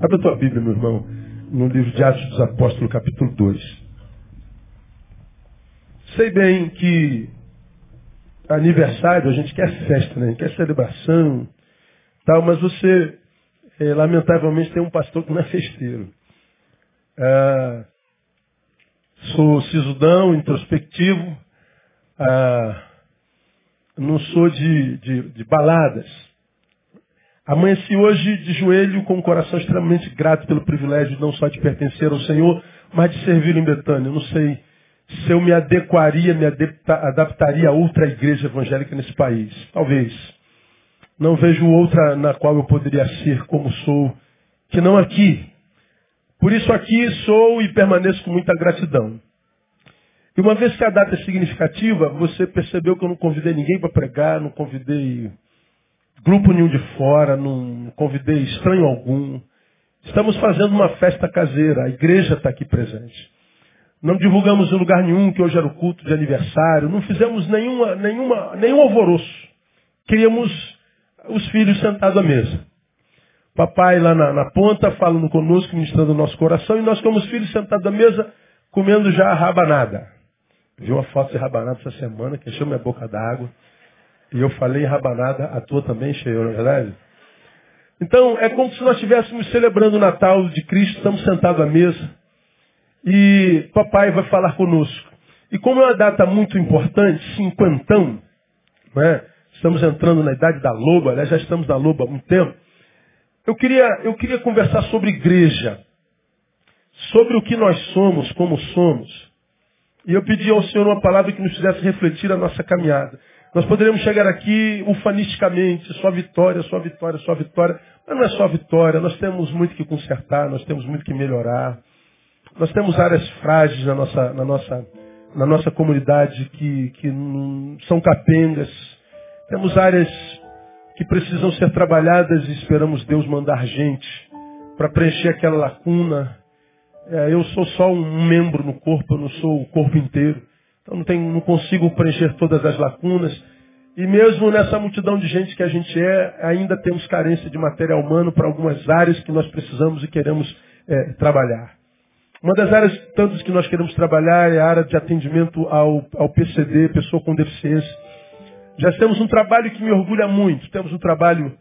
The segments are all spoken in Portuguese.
Abra a tua Bíblia, meu irmão, no livro de Atos dos Apóstolos, capítulo 2. Sei bem que aniversário, a gente quer festa, né? Quer celebração, tal, mas você, é, lamentavelmente, tem um pastor que não é festeiro. Ah, sou sisudão, introspectivo, ah, não sou de, de, de baladas. Amanheci hoje de joelho com um coração extremamente grato pelo privilégio não só de pertencer ao Senhor, mas de servir em Betânia. Eu não sei se eu me adequaria, me adaptaria a outra igreja evangélica nesse país. Talvez. Não vejo outra na qual eu poderia ser como sou, que não aqui. Por isso aqui sou e permaneço com muita gratidão. E uma vez que a data é significativa, você percebeu que eu não convidei ninguém para pregar, não convidei grupo nenhum de fora, não convidei estranho algum. Estamos fazendo uma festa caseira, a igreja está aqui presente. Não divulgamos em lugar nenhum que hoje era o culto de aniversário. Não fizemos nenhuma, nenhuma, nenhum alvoroço. Queríamos os filhos sentados à mesa. Papai lá na, na ponta falando conosco, ministrando o nosso coração, e nós como os filhos sentados à mesa, comendo já rabanada. Vi uma foto de rabanada essa semana que encheu minha boca d'água. E eu falei rabanada, a tua também cheio, não é verdade? Então, é como se nós estivéssemos celebrando o Natal de Cristo, estamos sentados à mesa e papai vai falar conosco. E como é uma data muito importante, cinquentão, né? estamos entrando na idade da loba, aliás, já estamos na loba há muito tempo, eu queria, eu queria conversar sobre igreja, sobre o que nós somos, como somos. E eu pedi ao Senhor uma palavra que nos fizesse refletir a nossa caminhada. Nós poderíamos chegar aqui ufanisticamente, só vitória, só vitória, só vitória. Mas não é só vitória, nós temos muito que consertar, nós temos muito que melhorar. Nós temos áreas frágeis na nossa, na nossa, na nossa comunidade que, que são capengas. Temos áreas que precisam ser trabalhadas e esperamos Deus mandar gente para preencher aquela lacuna. É, eu sou só um membro no corpo, eu não sou o corpo inteiro. Então não, tenho, não consigo preencher todas as lacunas. E mesmo nessa multidão de gente que a gente é, ainda temos carência de material humano para algumas áreas que nós precisamos e queremos é, trabalhar. Uma das áreas tantas que nós queremos trabalhar é a área de atendimento ao, ao PCD, pessoa com deficiência. Já temos um trabalho que me orgulha muito. Temos um trabalho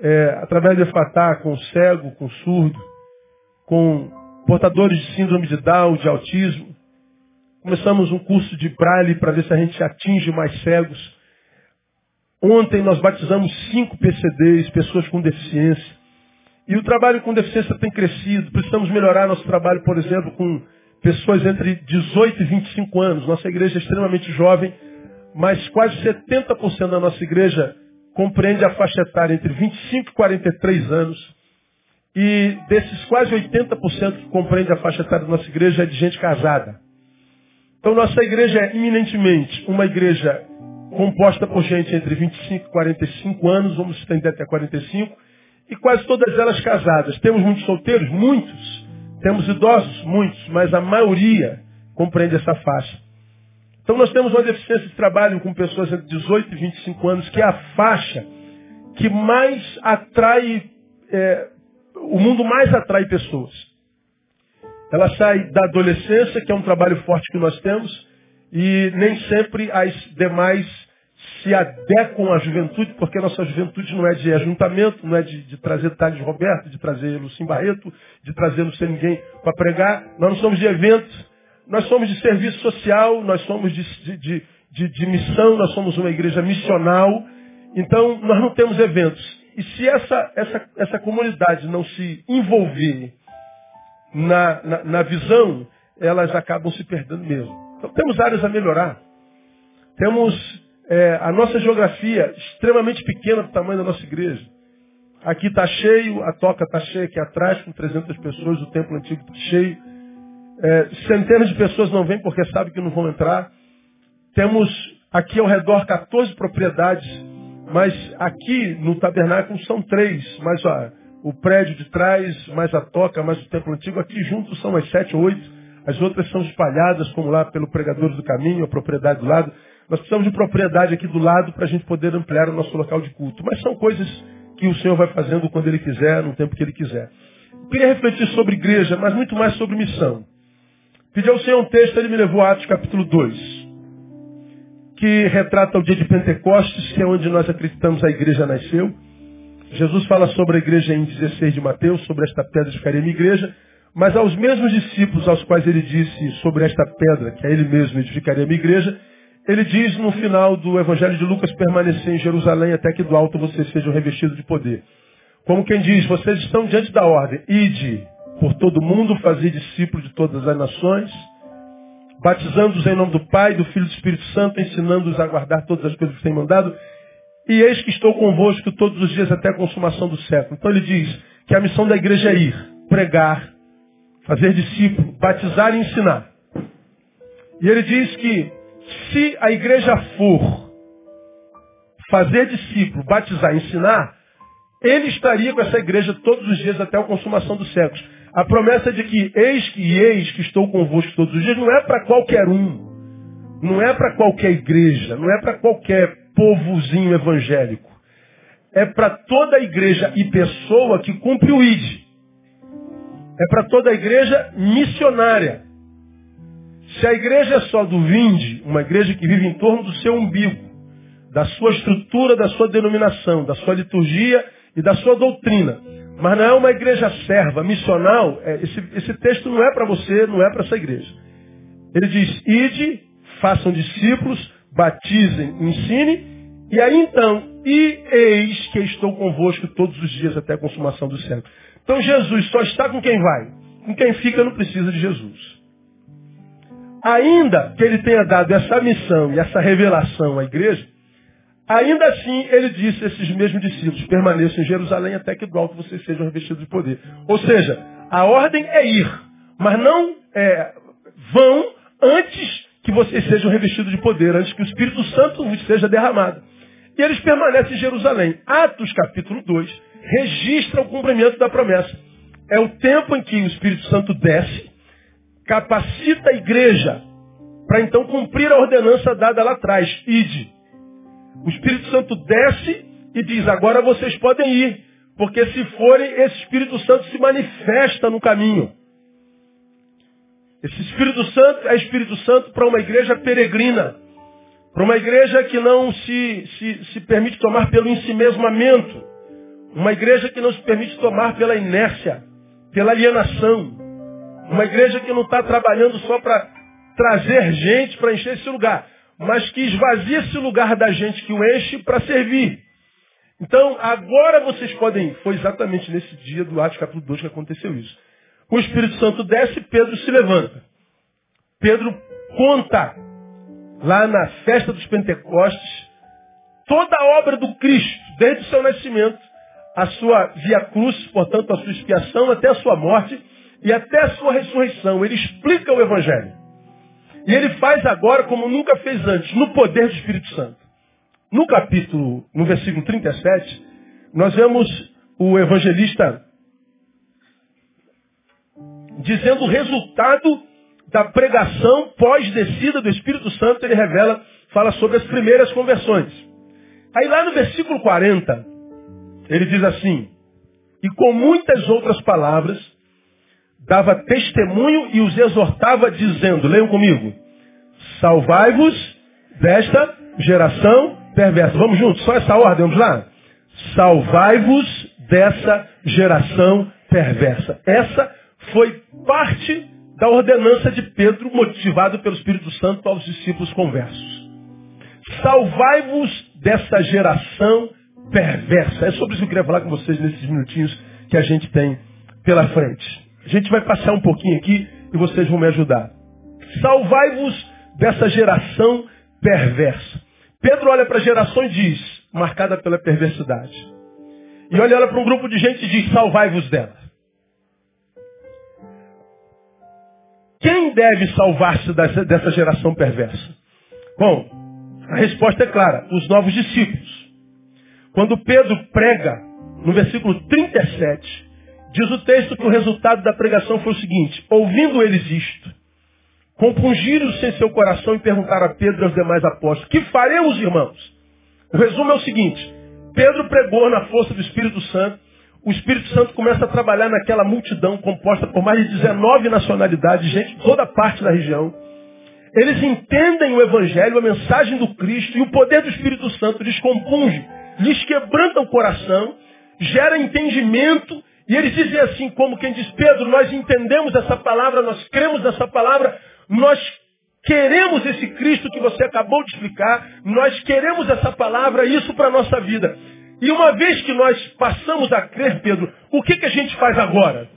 é, através do EFATA com cego, com surdo, com portadores de síndrome de Down, de autismo. Começamos um curso de braille para ver se a gente atinge mais cegos. Ontem nós batizamos cinco PCDs, pessoas com deficiência. E o trabalho com deficiência tem crescido. Precisamos melhorar nosso trabalho, por exemplo, com pessoas entre 18 e 25 anos. Nossa igreja é extremamente jovem, mas quase 70% da nossa igreja compreende a faixa etária entre 25 e 43 anos. E desses quase 80% que compreende a faixa etária da nossa igreja é de gente casada. Então nossa igreja é eminentemente uma igreja composta por gente entre 25 e 45 anos, vamos estender até 45, e quase todas elas casadas. Temos muitos solteiros? Muitos. Temos idosos? Muitos. Mas a maioria compreende essa faixa. Então nós temos uma deficiência de trabalho com pessoas entre 18 e 25 anos, que é a faixa que mais atrai, é, o mundo mais atrai pessoas. Ela sai da adolescência, que é um trabalho forte que nós temos, e nem sempre as demais se adequam à juventude, porque a nossa juventude não é de ajuntamento, não é de, de trazer Thales Roberto, de trazer Lucim Barreto, de trazer não sei ninguém para pregar. Nós não somos de eventos, nós somos de serviço social, nós somos de, de, de, de missão, nós somos uma igreja missional. Então, nós não temos eventos. E se essa, essa, essa comunidade não se envolver na, na, na visão, elas acabam se perdendo mesmo. Então, temos áreas a melhorar. Temos é, a nossa geografia extremamente pequena do tamanho da nossa igreja. Aqui está cheio, a toca está cheia aqui atrás, com 300 pessoas, o templo antigo está cheio. É, centenas de pessoas não vêm porque sabem que não vão entrar. Temos aqui ao redor 14 propriedades, mas aqui no tabernáculo são três, mais ó, o prédio de trás, mais a toca, mais o templo antigo. Aqui juntos são as sete ou oito. As outras são espalhadas, como lá pelo Pregadores do Caminho, a propriedade do lado. Nós precisamos de propriedade aqui do lado para a gente poder ampliar o nosso local de culto. Mas são coisas que o Senhor vai fazendo quando Ele quiser, no tempo que Ele quiser. queria refletir sobre igreja, mas muito mais sobre missão. Pedi ao Senhor um texto, ele me levou a Atos capítulo 2, que retrata o dia de Pentecostes, que é onde nós acreditamos a igreja nasceu. Jesus fala sobre a igreja em 16 de Mateus, sobre esta pedra ficaria minha igreja, mas aos mesmos discípulos aos quais ele disse sobre esta pedra, que a ele mesmo edificaria minha igreja, ele diz no final do Evangelho de Lucas, permanecer em Jerusalém até que do alto vocês sejam revestidos de poder. Como quem diz, vocês estão diante da ordem, ide por todo mundo, fazer discípulos de todas as nações, batizando-os em nome do Pai, do Filho e do Espírito Santo, ensinando-os a guardar todas as coisas que têm mandado, e eis que estou convosco todos os dias até a consumação do século. Então ele diz que a missão da igreja é ir, pregar, fazer discípulo, batizar e ensinar. E ele diz que se a igreja for fazer discípulo, batizar ensinar, ele estaria com essa igreja todos os dias até a consumação dos séculos. A promessa de que eis que eis que estou convosco todos os dias não é para qualquer um. Não é para qualquer igreja, não é para qualquer povozinho evangélico. É para toda a igreja e pessoa que cumpre o ID. É para toda a igreja missionária. Se a igreja é só do vinde, uma igreja que vive em torno do seu umbigo, da sua estrutura, da sua denominação, da sua liturgia e da sua doutrina, mas não é uma igreja serva, missional, é, esse, esse texto não é para você, não é para essa igreja. Ele diz, ide, façam discípulos, batizem, ensine, e aí então, e eis que estou convosco todos os dias até a consumação do século. Então Jesus só está com quem vai. Com quem fica não precisa de Jesus. Ainda que ele tenha dado essa missão e essa revelação à igreja, ainda assim ele disse a esses mesmos discípulos, permaneçam em Jerusalém até que do alto vocês sejam revestidos de poder. Ou seja, a ordem é ir, mas não é, vão antes que vocês sejam revestidos de poder, antes que o Espírito Santo vos seja derramado. E eles permanecem em Jerusalém. Atos capítulo 2 registra o cumprimento da promessa. É o tempo em que o Espírito Santo desce capacita a igreja para então cumprir a ordenança dada lá atrás, ide. O Espírito Santo desce e diz, agora vocês podem ir, porque se forem, esse Espírito Santo se manifesta no caminho. Esse Espírito Santo é Espírito Santo para uma igreja peregrina, para uma igreja que não se, se, se permite tomar pelo ensimesmamento, uma igreja que não se permite tomar pela inércia, pela alienação, uma igreja que não está trabalhando só para trazer gente para encher esse lugar, mas que esvazia esse lugar da gente que o enche para servir. Então, agora vocês podem. Foi exatamente nesse dia do Atos capítulo 2 que aconteceu isso. O Espírito Santo desce, Pedro se levanta. Pedro conta lá na festa dos Pentecostes toda a obra do Cristo, desde o seu nascimento, a sua via cruz, portanto, a sua expiação até a sua morte, e até a sua ressurreição. Ele explica o Evangelho. E ele faz agora como nunca fez antes, no poder do Espírito Santo. No capítulo, no versículo 37, nós vemos o evangelista dizendo o resultado da pregação pós-descida do Espírito Santo, ele revela, fala sobre as primeiras conversões. Aí lá no versículo 40, ele diz assim, e com muitas outras palavras, dava testemunho e os exortava dizendo, leiam comigo, salvai-vos desta geração perversa. Vamos juntos, só essa ordem, vamos lá? Salvai-vos dessa geração perversa. Essa foi parte da ordenança de Pedro, motivado pelo Espírito Santo aos discípulos conversos. Salvai-vos dessa geração perversa. É sobre isso que eu queria falar com vocês nesses minutinhos que a gente tem pela frente. A gente vai passar um pouquinho aqui e vocês vão me ajudar. Salvai-vos dessa geração perversa. Pedro olha para a geração e diz, marcada pela perversidade. E olha para um grupo de gente e diz, salvai-vos dela. Quem deve salvar-se dessa geração perversa? Bom, a resposta é clara, os novos discípulos. Quando Pedro prega, no versículo 37, Diz o texto que o resultado da pregação foi o seguinte: ouvindo eles isto, compungiram-se em seu coração e perguntaram a Pedro e aos demais apóstolos: Que faremos, irmãos? O resumo é o seguinte: Pedro pregou na força do Espírito Santo, o Espírito Santo começa a trabalhar naquela multidão composta por mais de 19 nacionalidades, gente de toda parte da região. Eles entendem o Evangelho, a mensagem do Cristo e o poder do Espírito Santo lhes compunge, lhes quebranta o coração, gera entendimento e eles dizem assim, como quem diz, Pedro, nós entendemos essa palavra, nós cremos nessa palavra, nós queremos esse Cristo que você acabou de explicar, nós queremos essa palavra, isso para a nossa vida. E uma vez que nós passamos a crer, Pedro, o que, que a gente faz agora?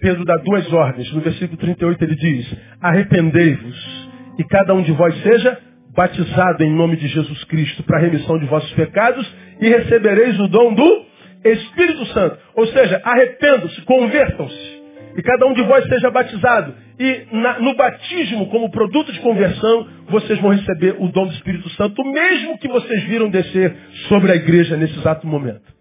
Pedro dá duas ordens. No versículo 38 ele diz, arrependei-vos e cada um de vós seja batizado em nome de Jesus Cristo para a remissão de vossos pecados e recebereis o dom do Espírito Santo. Ou seja, arrependam-se, convertam-se. E cada um de vós seja batizado. E na, no batismo, como produto de conversão, vocês vão receber o dom do Espírito Santo, mesmo que vocês viram descer sobre a igreja nesse exato momento.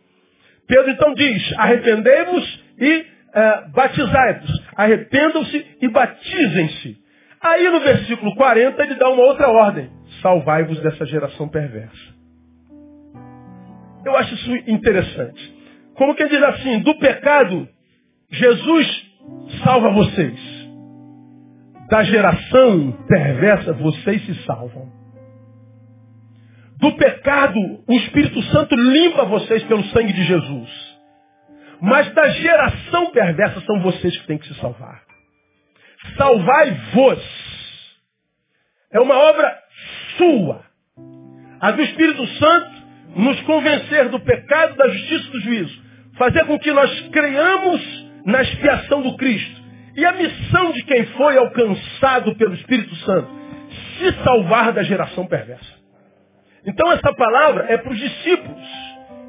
Pedro então diz, arrependei-vos e uh, batizai-vos. Arrependam-se e batizem-se. Aí no versículo 40 ele dá uma outra ordem. Salvai-vos dessa geração perversa. Eu acho isso interessante. Como que diz assim, do pecado, Jesus salva vocês. Da geração perversa, vocês se salvam. Do pecado, o Espírito Santo limpa vocês pelo sangue de Jesus. Mas da geração perversa são vocês que têm que se salvar. Salvai-vos. É uma obra sua. A do Espírito Santo nos convencer do pecado, da justiça e do juízo. Fazer com que nós creiamos na expiação do Cristo. E a missão de quem foi alcançado pelo Espírito Santo? Se salvar da geração perversa. Então essa palavra é para os discípulos.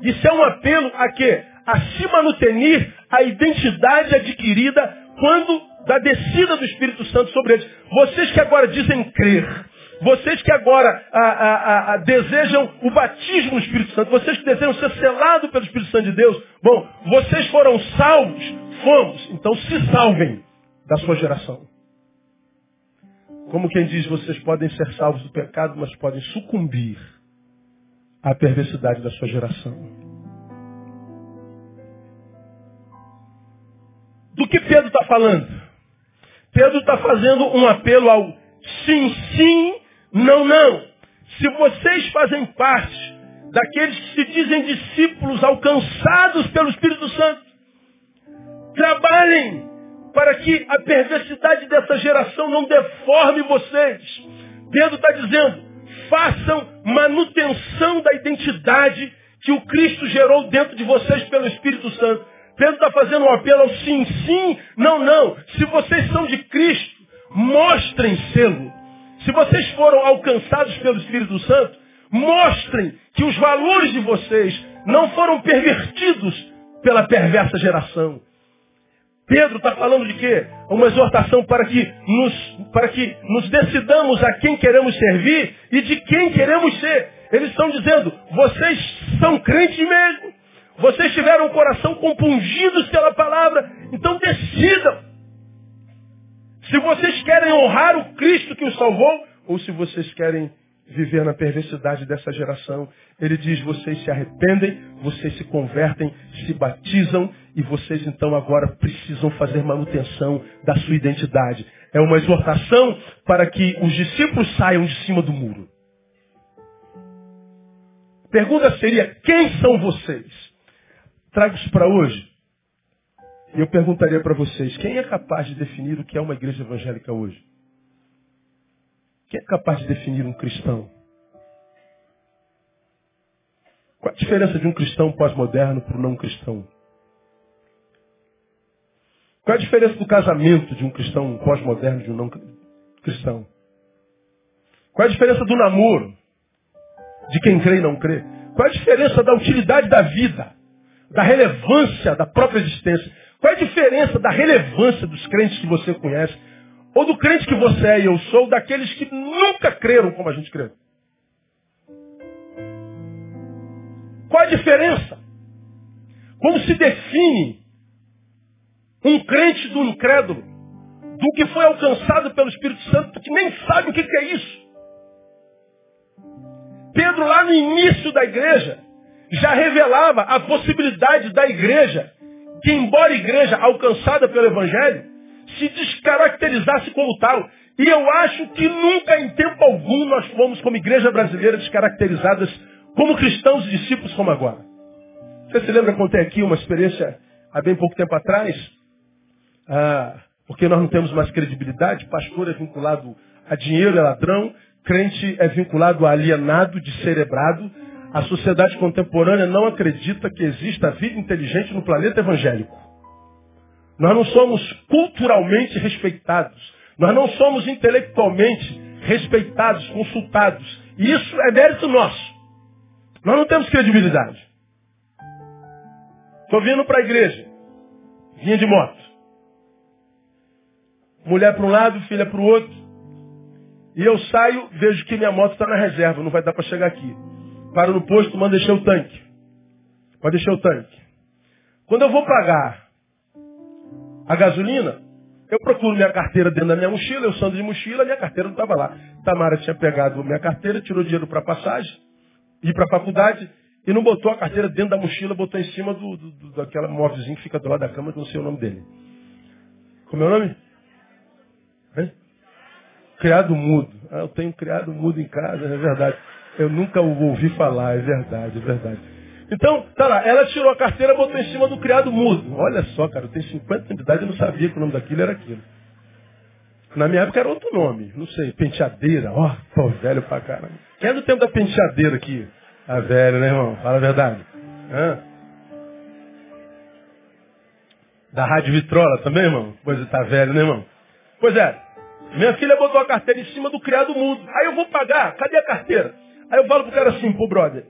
Isso é um apelo a quê? A se manutenir a identidade adquirida quando da descida do Espírito Santo sobre eles. Vocês que agora dizem crer, vocês que agora a, a, a, desejam o batismo no Espírito Santo, vocês que desejam ser selados pelo Espírito Santo de Deus, bom, vocês foram salvos, fomos, então se salvem da sua geração. Como quem diz, vocês podem ser salvos do pecado, mas podem sucumbir à perversidade da sua geração. Do que Pedro está falando? Pedro está fazendo um apelo ao sim, sim não, não. Se vocês fazem parte daqueles que se dizem discípulos alcançados pelo Espírito Santo, trabalhem para que a perversidade dessa geração não deforme vocês. Pedro está dizendo, façam manutenção da identidade que o Cristo gerou dentro de vocês pelo Espírito Santo. Pedro está fazendo um apelo ao sim, sim, não, não. Se vocês são de Cristo, mostrem sê-lo. Se vocês foram alcançados pelo Espírito Santo, mostrem que os valores de vocês não foram pervertidos pela perversa geração. Pedro está falando de quê? Uma exortação para que, nos, para que nos decidamos a quem queremos servir e de quem queremos ser. Eles estão dizendo, vocês são crentes mesmo. Vocês tiveram o coração compungidos pela palavra. Então decidam. Se vocês querem honrar o Cristo que os salvou, ou se vocês querem viver na perversidade dessa geração, ele diz, vocês se arrependem, vocês se convertem, se batizam e vocês então agora precisam fazer manutenção da sua identidade. É uma exortação para que os discípulos saiam de cima do muro. Pergunta seria, quem são vocês? Trago isso para hoje. E eu perguntaria para vocês, quem é capaz de definir o que é uma igreja evangélica hoje? Quem é capaz de definir um cristão? Qual a diferença de um cristão pós-moderno para um não cristão? Qual a diferença do casamento de um cristão pós-moderno de um não cristão? Qual a diferença do namoro de quem crê e não crê? Qual a diferença da utilidade da vida, da relevância da própria existência? Qual é a diferença da relevância dos crentes que você conhece? Ou do crente que você é e eu sou, daqueles que nunca creram como a gente crê? Qual a diferença? Como se define um crente do incrédulo? Do que foi alcançado pelo Espírito Santo, que nem sabe o que é isso? Pedro, lá no início da igreja, já revelava a possibilidade da igreja que, embora igreja alcançada pelo Evangelho, se descaracterizasse como tal. E eu acho que nunca, em tempo algum, nós fomos, como igreja brasileira, descaracterizadas como cristãos e discípulos como agora. Você se lembra, contei aqui uma experiência há bem pouco tempo atrás? Ah, porque nós não temos mais credibilidade, pastor é vinculado a dinheiro, é ladrão, crente é vinculado a alienado, descerebrado. A sociedade contemporânea não acredita que exista vida inteligente no planeta evangélico. Nós não somos culturalmente respeitados. Nós não somos intelectualmente respeitados, consultados. E isso é mérito nosso. Nós não temos credibilidade. Estou vindo para a igreja. Vinha de moto. Mulher para um lado, filha para o outro. E eu saio, vejo que minha moto está na reserva, não vai dar para chegar aqui. Paro no posto, manda encher o tanque. Pode encher o tanque. Quando eu vou pagar a gasolina, eu procuro minha carteira dentro da minha mochila, eu sando de mochila, minha carteira não estava lá. Tamara tinha pegado minha carteira, tirou dinheiro para passagem, ir para a faculdade, e não botou a carteira dentro da mochila, botou em cima do, do, do daquela móvelzinho que fica do lado da cama, que não sei o nome dele. Como é o nome? Criado mudo. Ah, eu tenho criado mudo em casa, é verdade. Eu nunca o ouvi falar, é verdade, é verdade. Então, tá lá, ela tirou a carteira e botou em cima do criado mudo. Olha só, cara, eu tenho 50 anos de idade e não sabia que o nome daquilo era aquilo. Na minha época era outro nome, não sei, penteadeira, ó, oh, pô, velho pra caramba. Quem é do tempo da penteadeira aqui? Tá velho, né, irmão? Fala a verdade. Hã? Da Rádio Vitrola também, irmão? Pois tá velho, né, irmão? Pois é. Minha filha botou a carteira em cima do criado mudo. Aí eu vou pagar. Cadê a carteira? Aí eu falo pro cara assim, pô, brother,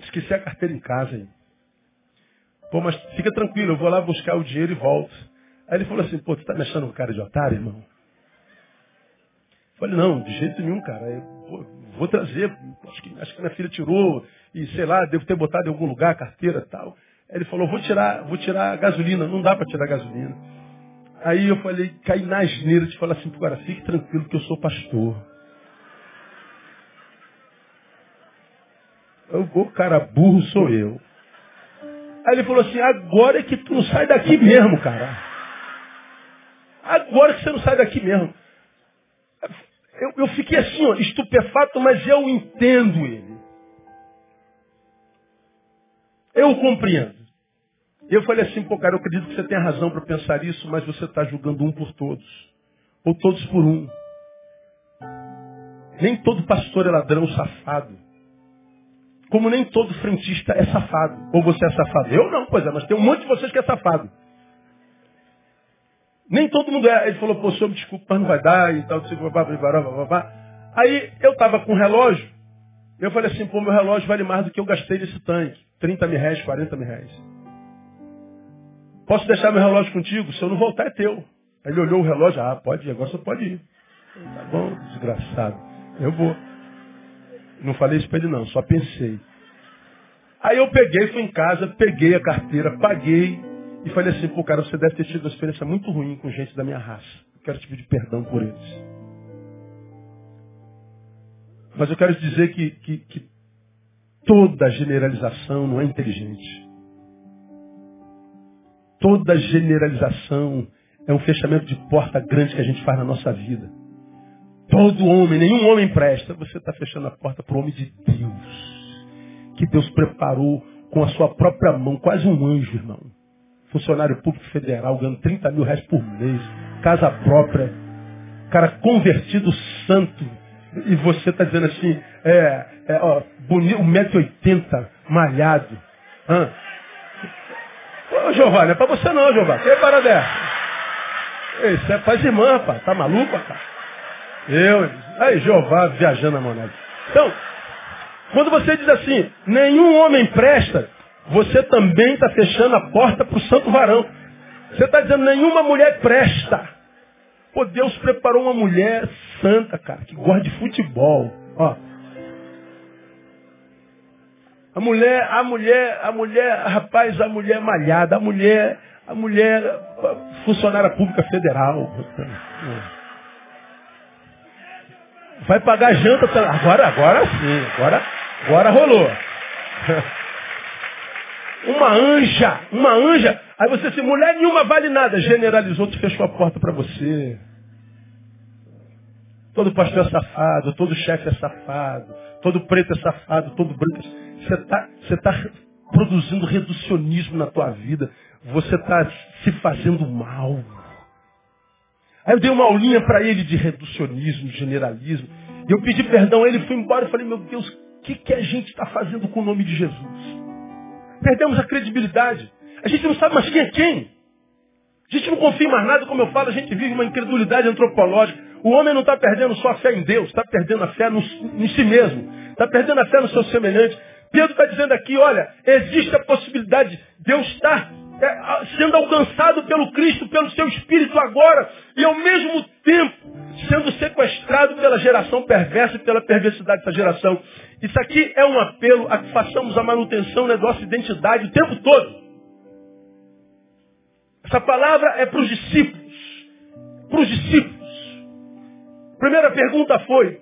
esqueci a carteira em casa aí. Pô, mas fica tranquilo, eu vou lá buscar o dinheiro e volto. Aí ele falou assim, pô, tu tá me achando um cara de otário, irmão? Eu falei, não, de jeito nenhum, cara. Eu, vou trazer, acho que, acho que minha filha tirou, e sei lá, devo ter botado em algum lugar a carteira e tal. Aí ele falou, vou tirar, vou tirar a gasolina, não dá para tirar a gasolina. Aí eu falei, caí na asneira de falar assim, cara, fique tranquilo que eu sou pastor. O cara burro sou eu. Aí ele falou assim, agora é que tu não sai daqui mesmo, cara. Agora que você não sai daqui mesmo. Eu, eu fiquei assim, ó, estupefato, mas eu entendo ele. Eu o compreendo. Eu falei assim, pô, cara, eu acredito que você tem razão para pensar isso, mas você está julgando um por todos. Ou todos por um. Nem todo pastor é ladrão safado. Como nem todo frentista é safado. Ou você é safado? Eu não, pois é, mas tem um monte de vocês que é safado. Nem todo mundo é. Ele falou, pô, senhor, desculpa, mas não vai dar e tal, Aí eu estava com um relógio, eu falei assim, pô, meu relógio vale mais do que eu gastei nesse tanque. 30 mil reais, 40 mil reais. Posso deixar meu relógio contigo? Se eu não voltar, é teu. Aí ele olhou o relógio, ah, pode ir, agora você pode ir. Tá bom, desgraçado. Eu vou. Não falei isso para ele não, só pensei. Aí eu peguei, fui em casa, peguei a carteira, paguei e falei assim, pô, cara, você deve ter tido uma experiência muito ruim com gente da minha raça. Eu quero te pedir perdão por eles. Mas eu quero te dizer que, que, que toda generalização não é inteligente. Toda generalização é um fechamento de porta grande que a gente faz na nossa vida. Todo homem, nenhum homem presta. Você está fechando a porta para o homem de Deus. Que Deus preparou com a sua própria mão, quase um anjo, irmão. Funcionário público federal, ganhando 30 mil reais por mês, casa própria, cara convertido santo. E você está dizendo assim, é, é ó, bonito, 1,80m, malhado. Hã? Ô, Jeová, não é pra você não, Jeová. Que para dessa? Isso é paz irmã, rapaz. Tá maluco, rapaz? Eu, aí, Jeová viajando a moneda. Então, quando você diz assim, nenhum homem presta, você também está fechando a porta para o santo varão. Você está dizendo, nenhuma mulher presta. Pô, Deus preparou uma mulher santa, cara, que gosta de futebol. Ó, a mulher, a mulher, a mulher, rapaz, a mulher malhada, a mulher, a mulher funcionária pública federal. Vai pagar janta. Agora, agora sim, agora, agora rolou. Uma anja, uma anja. Aí você disse, mulher nenhuma vale nada. Generalizou, tu fechou a porta para você. Todo pastor é safado, todo chefe é safado, todo preto é safado, todo branco. É você está você tá produzindo reducionismo na tua vida. Você está se fazendo mal. Aí eu dei uma aulinha para ele de reducionismo, generalismo. E eu pedi perdão a ele, fui embora e falei, meu Deus, o que, que a gente está fazendo com o nome de Jesus? Perdemos a credibilidade. A gente não sabe mais quem é quem. A gente não confia em mais nada, como eu falo, a gente vive uma incredulidade antropológica. O homem não está perdendo só a fé em Deus, está perdendo a fé no, em si mesmo. Está perdendo a fé no seu semelhante. Pedro está dizendo aqui, olha, existe a possibilidade de Deus estar é, sendo alcançado pelo Cristo, pelo seu Espírito agora, e ao mesmo tempo sendo sequestrado pela geração perversa e pela perversidade dessa geração. Isso aqui é um apelo a que façamos a manutenção da nossa identidade o tempo todo. Essa palavra é para os discípulos. Para os discípulos. Primeira pergunta foi,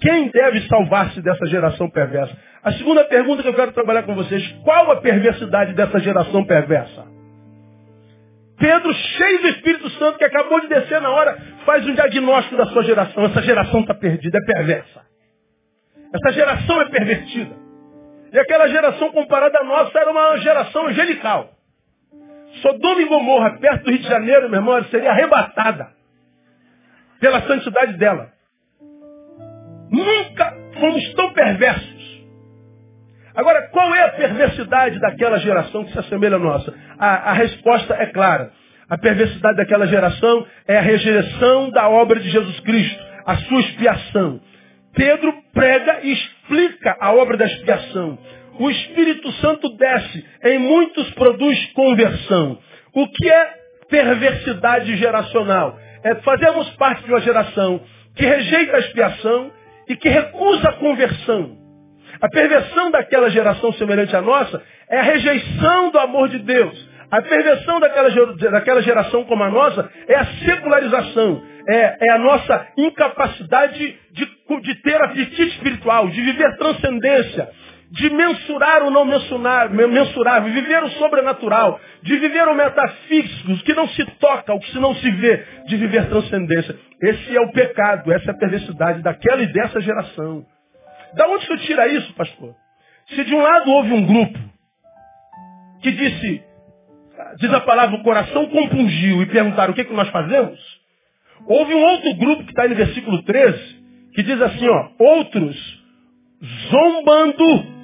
quem deve salvar-se dessa geração perversa? A segunda pergunta que eu quero trabalhar com vocês, qual a perversidade dessa geração perversa? Pedro, cheio do Espírito Santo, que acabou de descer na hora, faz um diagnóstico da sua geração. Essa geração está perdida, é perversa. Essa geração é pervertida. E aquela geração comparada à nossa era uma geração angelical. Sodoma e Gomorra, perto do Rio de Janeiro, meu irmão, seria arrebatada pela santidade dela. Nunca fomos tão perversos. Agora, qual é a perversidade daquela geração que se assemelha à nossa? A, a resposta é clara. A perversidade daquela geração é a rejeição da obra de Jesus Cristo, a sua expiação. Pedro prega e explica a obra da expiação. O Espírito Santo desce, em muitos produz conversão. O que é perversidade geracional? É fazermos parte de uma geração que rejeita a expiação e que recusa a conversão. A perversão daquela geração semelhante à nossa é a rejeição do amor de Deus. A perversão daquela, daquela geração como a nossa é a secularização. É, é a nossa incapacidade de, de ter apetite espiritual, de viver transcendência, de mensurar o não mensurar, mensurável, viver o sobrenatural, de viver o metafísico, o que não se toca, o que não se vê, de viver transcendência. Esse é o pecado, essa é a perversidade daquela e dessa geração. Da onde você tira isso, pastor? Se de um lado houve um grupo que disse, diz a palavra, o coração compungiu e perguntaram o que, é que nós fazemos, houve um outro grupo que está aí no versículo 13, que diz assim, ó, outros zombando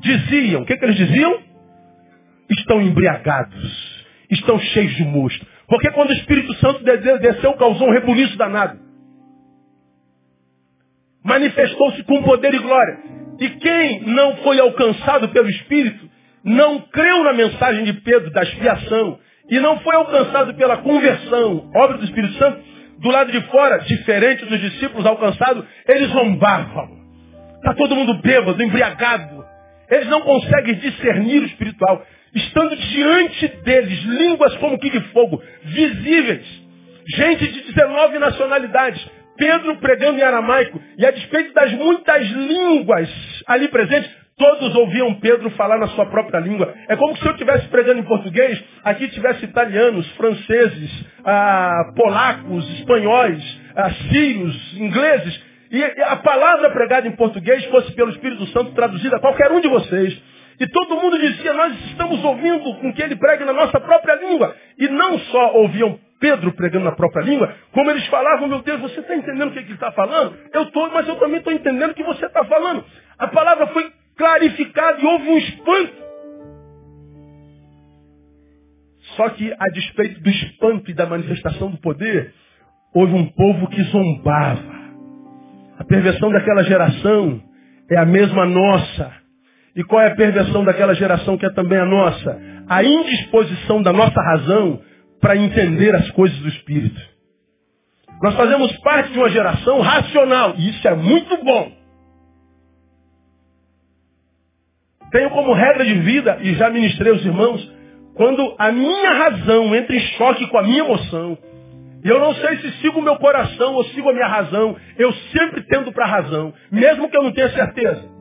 diziam, o que, é que eles diziam? Estão embriagados, estão cheios de mosto. Porque quando o Espírito Santo desceu, causou um rebuliço danado manifestou-se com poder e glória. E quem não foi alcançado pelo Espírito, não creu na mensagem de Pedro da expiação, e não foi alcançado pela conversão, obra do Espírito Santo, do lado de fora, diferente dos discípulos alcançados, eles zombavam. Está todo mundo bêbado, embriagado. Eles não conseguem discernir o espiritual. Estando diante deles, línguas como que de fogo, visíveis. Gente de 19 nacionalidades, Pedro pregando em aramaico. E a despeito das muitas línguas ali presentes, todos ouviam Pedro falar na sua própria língua. É como se eu estivesse pregando em português, aqui tivesse italianos, franceses, ah, polacos, espanhóis, ah, sírios, ingleses. E a palavra pregada em português fosse pelo Espírito Santo traduzida a qualquer um de vocês. E todo mundo dizia, nós estamos ouvindo com que ele pregue na nossa própria língua. E não só ouviam Pedro pregando na própria língua, como eles falavam, meu Deus, você está entendendo o que ele está falando? Eu estou, mas eu também estou entendendo o que você está falando. A palavra foi clarificada e houve um espanto. Só que, a despeito do espanto e da manifestação do poder, houve um povo que zombava. A perversão daquela geração é a mesma nossa. E qual é a perversão daquela geração que é também a nossa? A indisposição da nossa razão para entender as coisas do Espírito. Nós fazemos parte de uma geração racional, e isso é muito bom. Tenho como regra de vida, e já ministrei aos irmãos, quando a minha razão entra em choque com a minha emoção, e eu não sei se sigo o meu coração ou sigo a minha razão, eu sempre tendo para a razão, mesmo que eu não tenha certeza.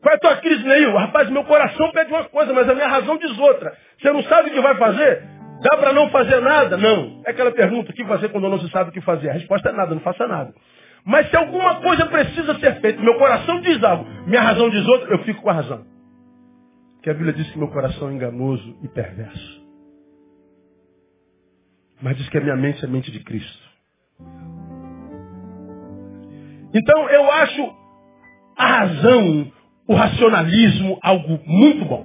Qual é a tua crise, Neil? Rapaz, meu coração pede uma coisa, mas a minha razão diz outra. Você não sabe o que vai fazer? Dá para não fazer nada? Não. É aquela pergunta, o que fazer quando não se sabe o que fazer? A resposta é nada, não faça nada. Mas se alguma coisa precisa ser feita, meu coração diz algo, minha razão diz outra, eu fico com a razão. Porque a Bíblia diz que meu coração é enganoso e perverso. Mas diz que a minha mente é a mente de Cristo. Então eu acho a razão, o racionalismo, algo muito bom.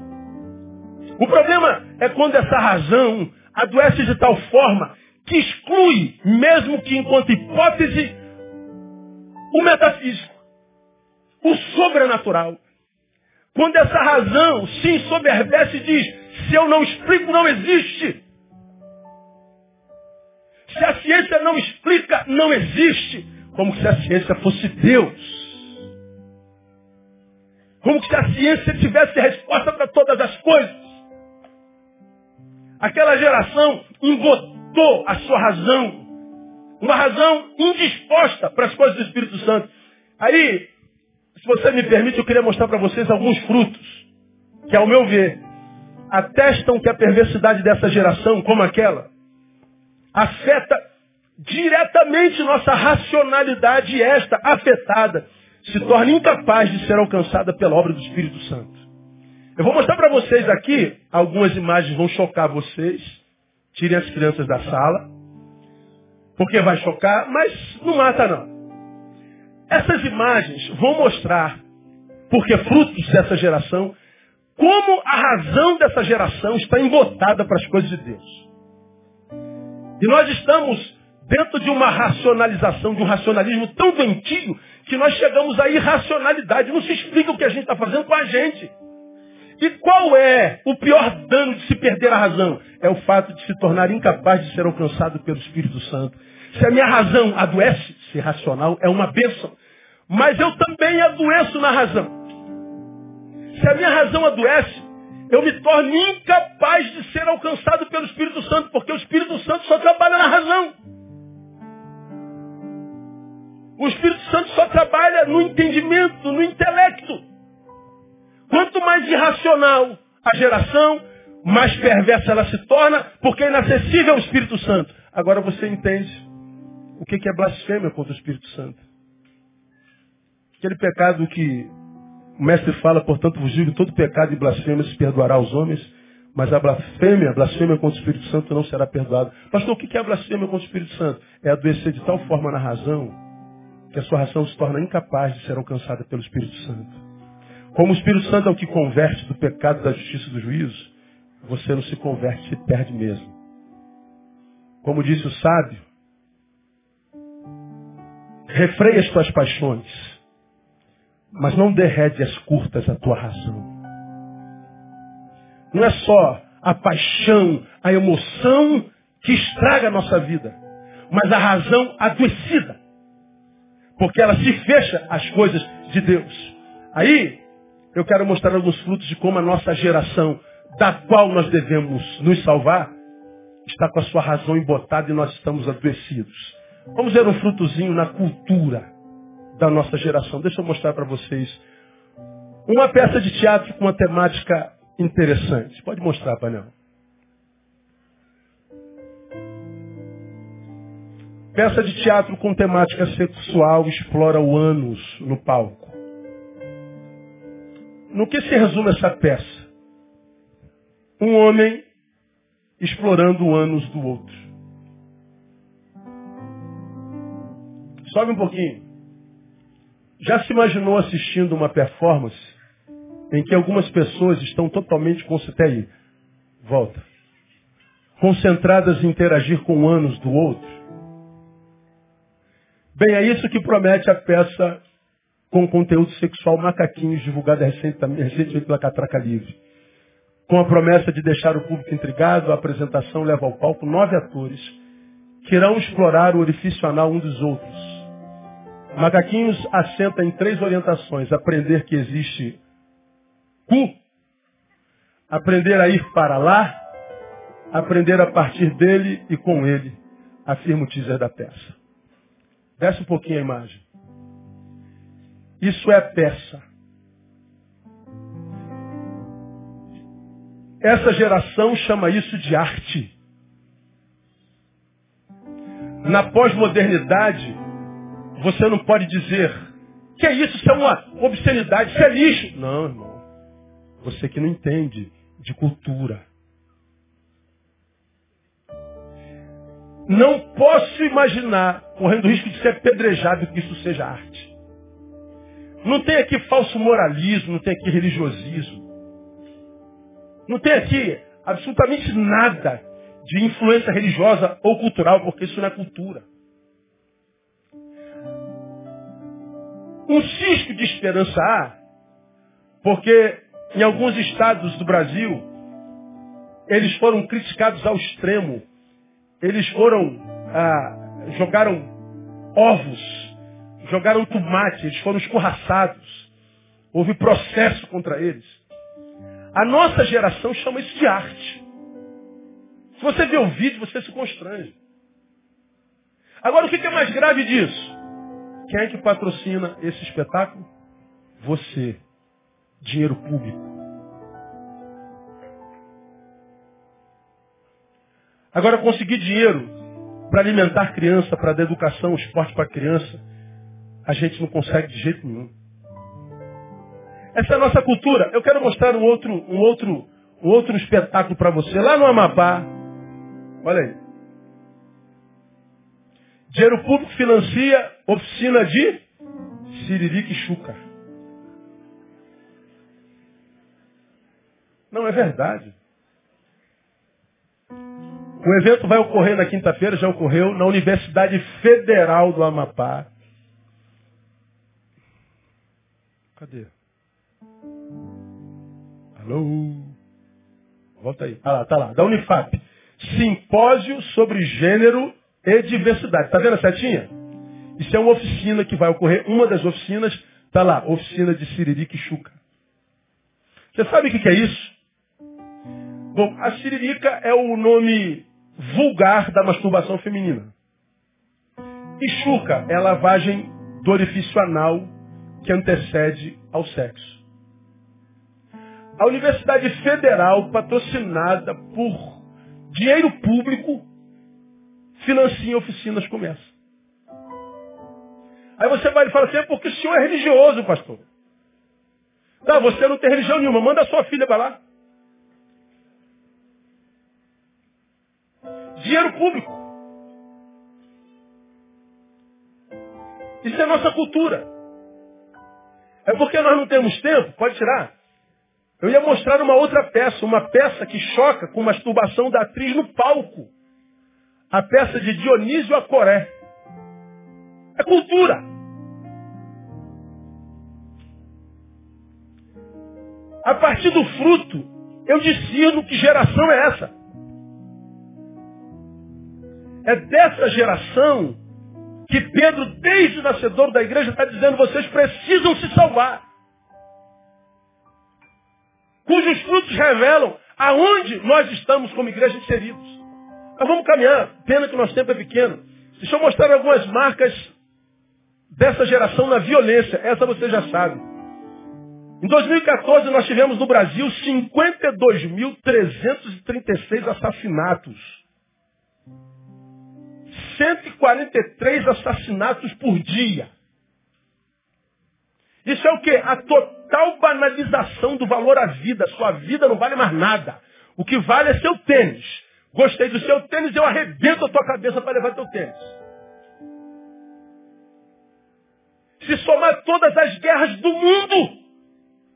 O problema é quando essa razão adoece de tal forma que exclui, mesmo que enquanto hipótese, o metafísico, o sobrenatural. Quando essa razão se ensoberbece e diz, se eu não explico, não existe. Se a ciência não explica, não existe. Como se a ciência fosse Deus. Como se a ciência tivesse resposta para todas as coisas. Aquela geração embotou a sua razão. Uma razão indisposta para as coisas do Espírito Santo. Aí, se você me permite, eu queria mostrar para vocês alguns frutos. Que, ao meu ver, atestam que a perversidade dessa geração, como aquela, afeta diretamente nossa racionalidade esta afetada se torna incapaz de ser alcançada pela obra do Espírito Santo. Eu vou mostrar para vocês aqui, algumas imagens vão chocar vocês. Tirem as crianças da sala. Porque vai chocar, mas não mata não. Essas imagens vão mostrar, porque frutos dessa geração, como a razão dessa geração está embotada para as coisas de Deus. E nós estamos dentro de uma racionalização, de um racionalismo tão doentio, que nós chegamos à irracionalidade. Não se explica o que a gente está fazendo com a gente. E qual é o pior dano de se perder a razão? É o fato de se tornar incapaz de ser alcançado pelo Espírito Santo. Se a minha razão adoece, ser racional é uma bênção. Mas eu também adoeço na razão. Se a minha razão adoece, eu me torno incapaz de ser alcançado pelo Espírito Santo, porque o Espírito Santo só trabalha na razão. O Espírito Santo só trabalha no entendimento, no intelecto. Quanto mais irracional a geração, mais perversa ela se torna, porque é inacessível ao Espírito Santo. Agora você entende o que é blasfêmia contra o Espírito Santo. Aquele pecado que o mestre fala, portanto vos digo, todo pecado e blasfêmia se perdoará aos homens, mas a blasfêmia, a blasfêmia contra o Espírito Santo não será perdoada. Pastor, o que é a blasfêmia contra o Espírito Santo? É adoecer de tal forma na razão que a sua razão se torna incapaz de ser alcançada pelo Espírito Santo. Como o Espírito Santo é o que converte do pecado, da justiça e do juízo, você não se converte, se perde mesmo. Como disse o sábio, refreia as tuas paixões, mas não derrede as curtas a tua razão. Não é só a paixão, a emoção que estraga a nossa vida, mas a razão adoecida. Porque ela se fecha às coisas de Deus. Aí, eu quero mostrar alguns frutos de como a nossa geração, da qual nós devemos nos salvar, está com a sua razão embotada e nós estamos adoecidos. Vamos ver um frutozinho na cultura da nossa geração. Deixa eu mostrar para vocês uma peça de teatro com uma temática interessante. Pode mostrar, Panel. Peça de teatro com temática sexual explora o ânus no palco. No que se resume essa peça? Um homem explorando o ânus do outro. Sobe um pouquinho. Já se imaginou assistindo uma performance em que algumas pessoas estão totalmente concentradas volta, concentradas em interagir com o ânus do outro? Bem, é isso que promete a peça com conteúdo sexual Macaquinhos, divulgada recentemente pela Catraca Livre. Com a promessa de deixar o público intrigado, a apresentação leva ao palco nove atores que irão explorar o orifício anal um dos outros. Macaquinhos assenta em três orientações. Aprender que existe cu, aprender a ir para lá, aprender a partir dele e com ele, afirma o teaser da peça. Desce um pouquinho a imagem. Isso é peça. Essa geração chama isso de arte. Na pós-modernidade, você não pode dizer que é isso, isso é uma obscenidade, isso é lixo. Não, irmão. Você que não entende de cultura. Não posso imaginar, correndo o risco de ser apedrejado, que isso seja arte. Não tem aqui falso moralismo, não tem aqui religiosismo. Não tem aqui absolutamente nada de influência religiosa ou cultural, porque isso não é cultura. Um cisco de esperança há, porque em alguns estados do Brasil, eles foram criticados ao extremo. Eles foram, ah, jogaram ovos, jogaram tomate, eles foram escorraçados. Houve processo contra eles. A nossa geração chama isso de arte. Se você vê o vídeo, você se constrange. Agora, o que é mais grave disso? Quem é que patrocina esse espetáculo? Você. Dinheiro público. Agora, conseguir dinheiro para alimentar criança, para dar educação, esporte para criança, a gente não consegue de jeito nenhum. Essa é a nossa cultura. Eu quero mostrar um outro, um outro, um outro espetáculo para você. Lá no Amapá, olha aí. Dinheiro público financia oficina de Siririca e Chuca. Não, é verdade. O evento vai ocorrer na quinta-feira, já ocorreu, na Universidade Federal do Amapá. Cadê? Alô? Volta aí. Ah lá, tá lá. Da Unifap. Simpósio sobre gênero e diversidade. Tá vendo a setinha? Isso é uma oficina que vai ocorrer. Uma das oficinas tá lá. Oficina de Siririca e Chuca. Você sabe o que é isso? Bom, a siririca é o nome vulgar da masturbação feminina. E chuca é a lavagem do orifício anal que antecede ao sexo. A Universidade Federal, patrocinada por dinheiro público, financia oficinas como essa. Aí você vai e fala assim, é porque o senhor é religioso, pastor. Não, você não tem religião nenhuma, manda sua filha para lá. Dinheiro público. Isso é nossa cultura. É porque nós não temos tempo, pode tirar. Eu ia mostrar uma outra peça, uma peça que choca com masturbação da atriz no palco. A peça de Dionísio Acoré. É cultura. A partir do fruto, eu discerno que geração é essa. É dessa geração que Pedro, desde o nascedor da igreja, está dizendo: vocês precisam se salvar. Cujos frutos revelam aonde nós estamos como igreja inseridos. Mas vamos caminhar. Pena que o nosso tempo é pequeno. Deixa eu mostrar algumas marcas dessa geração na violência. Essa você já sabe. Em 2014 nós tivemos no Brasil 52.336 assassinatos. 143 assassinatos por dia. Isso é o que? A total banalização do valor à vida. Sua vida não vale mais nada. O que vale é seu tênis. Gostei do seu tênis, eu arrebento a tua cabeça para levar teu tênis. Se somar todas as guerras do mundo,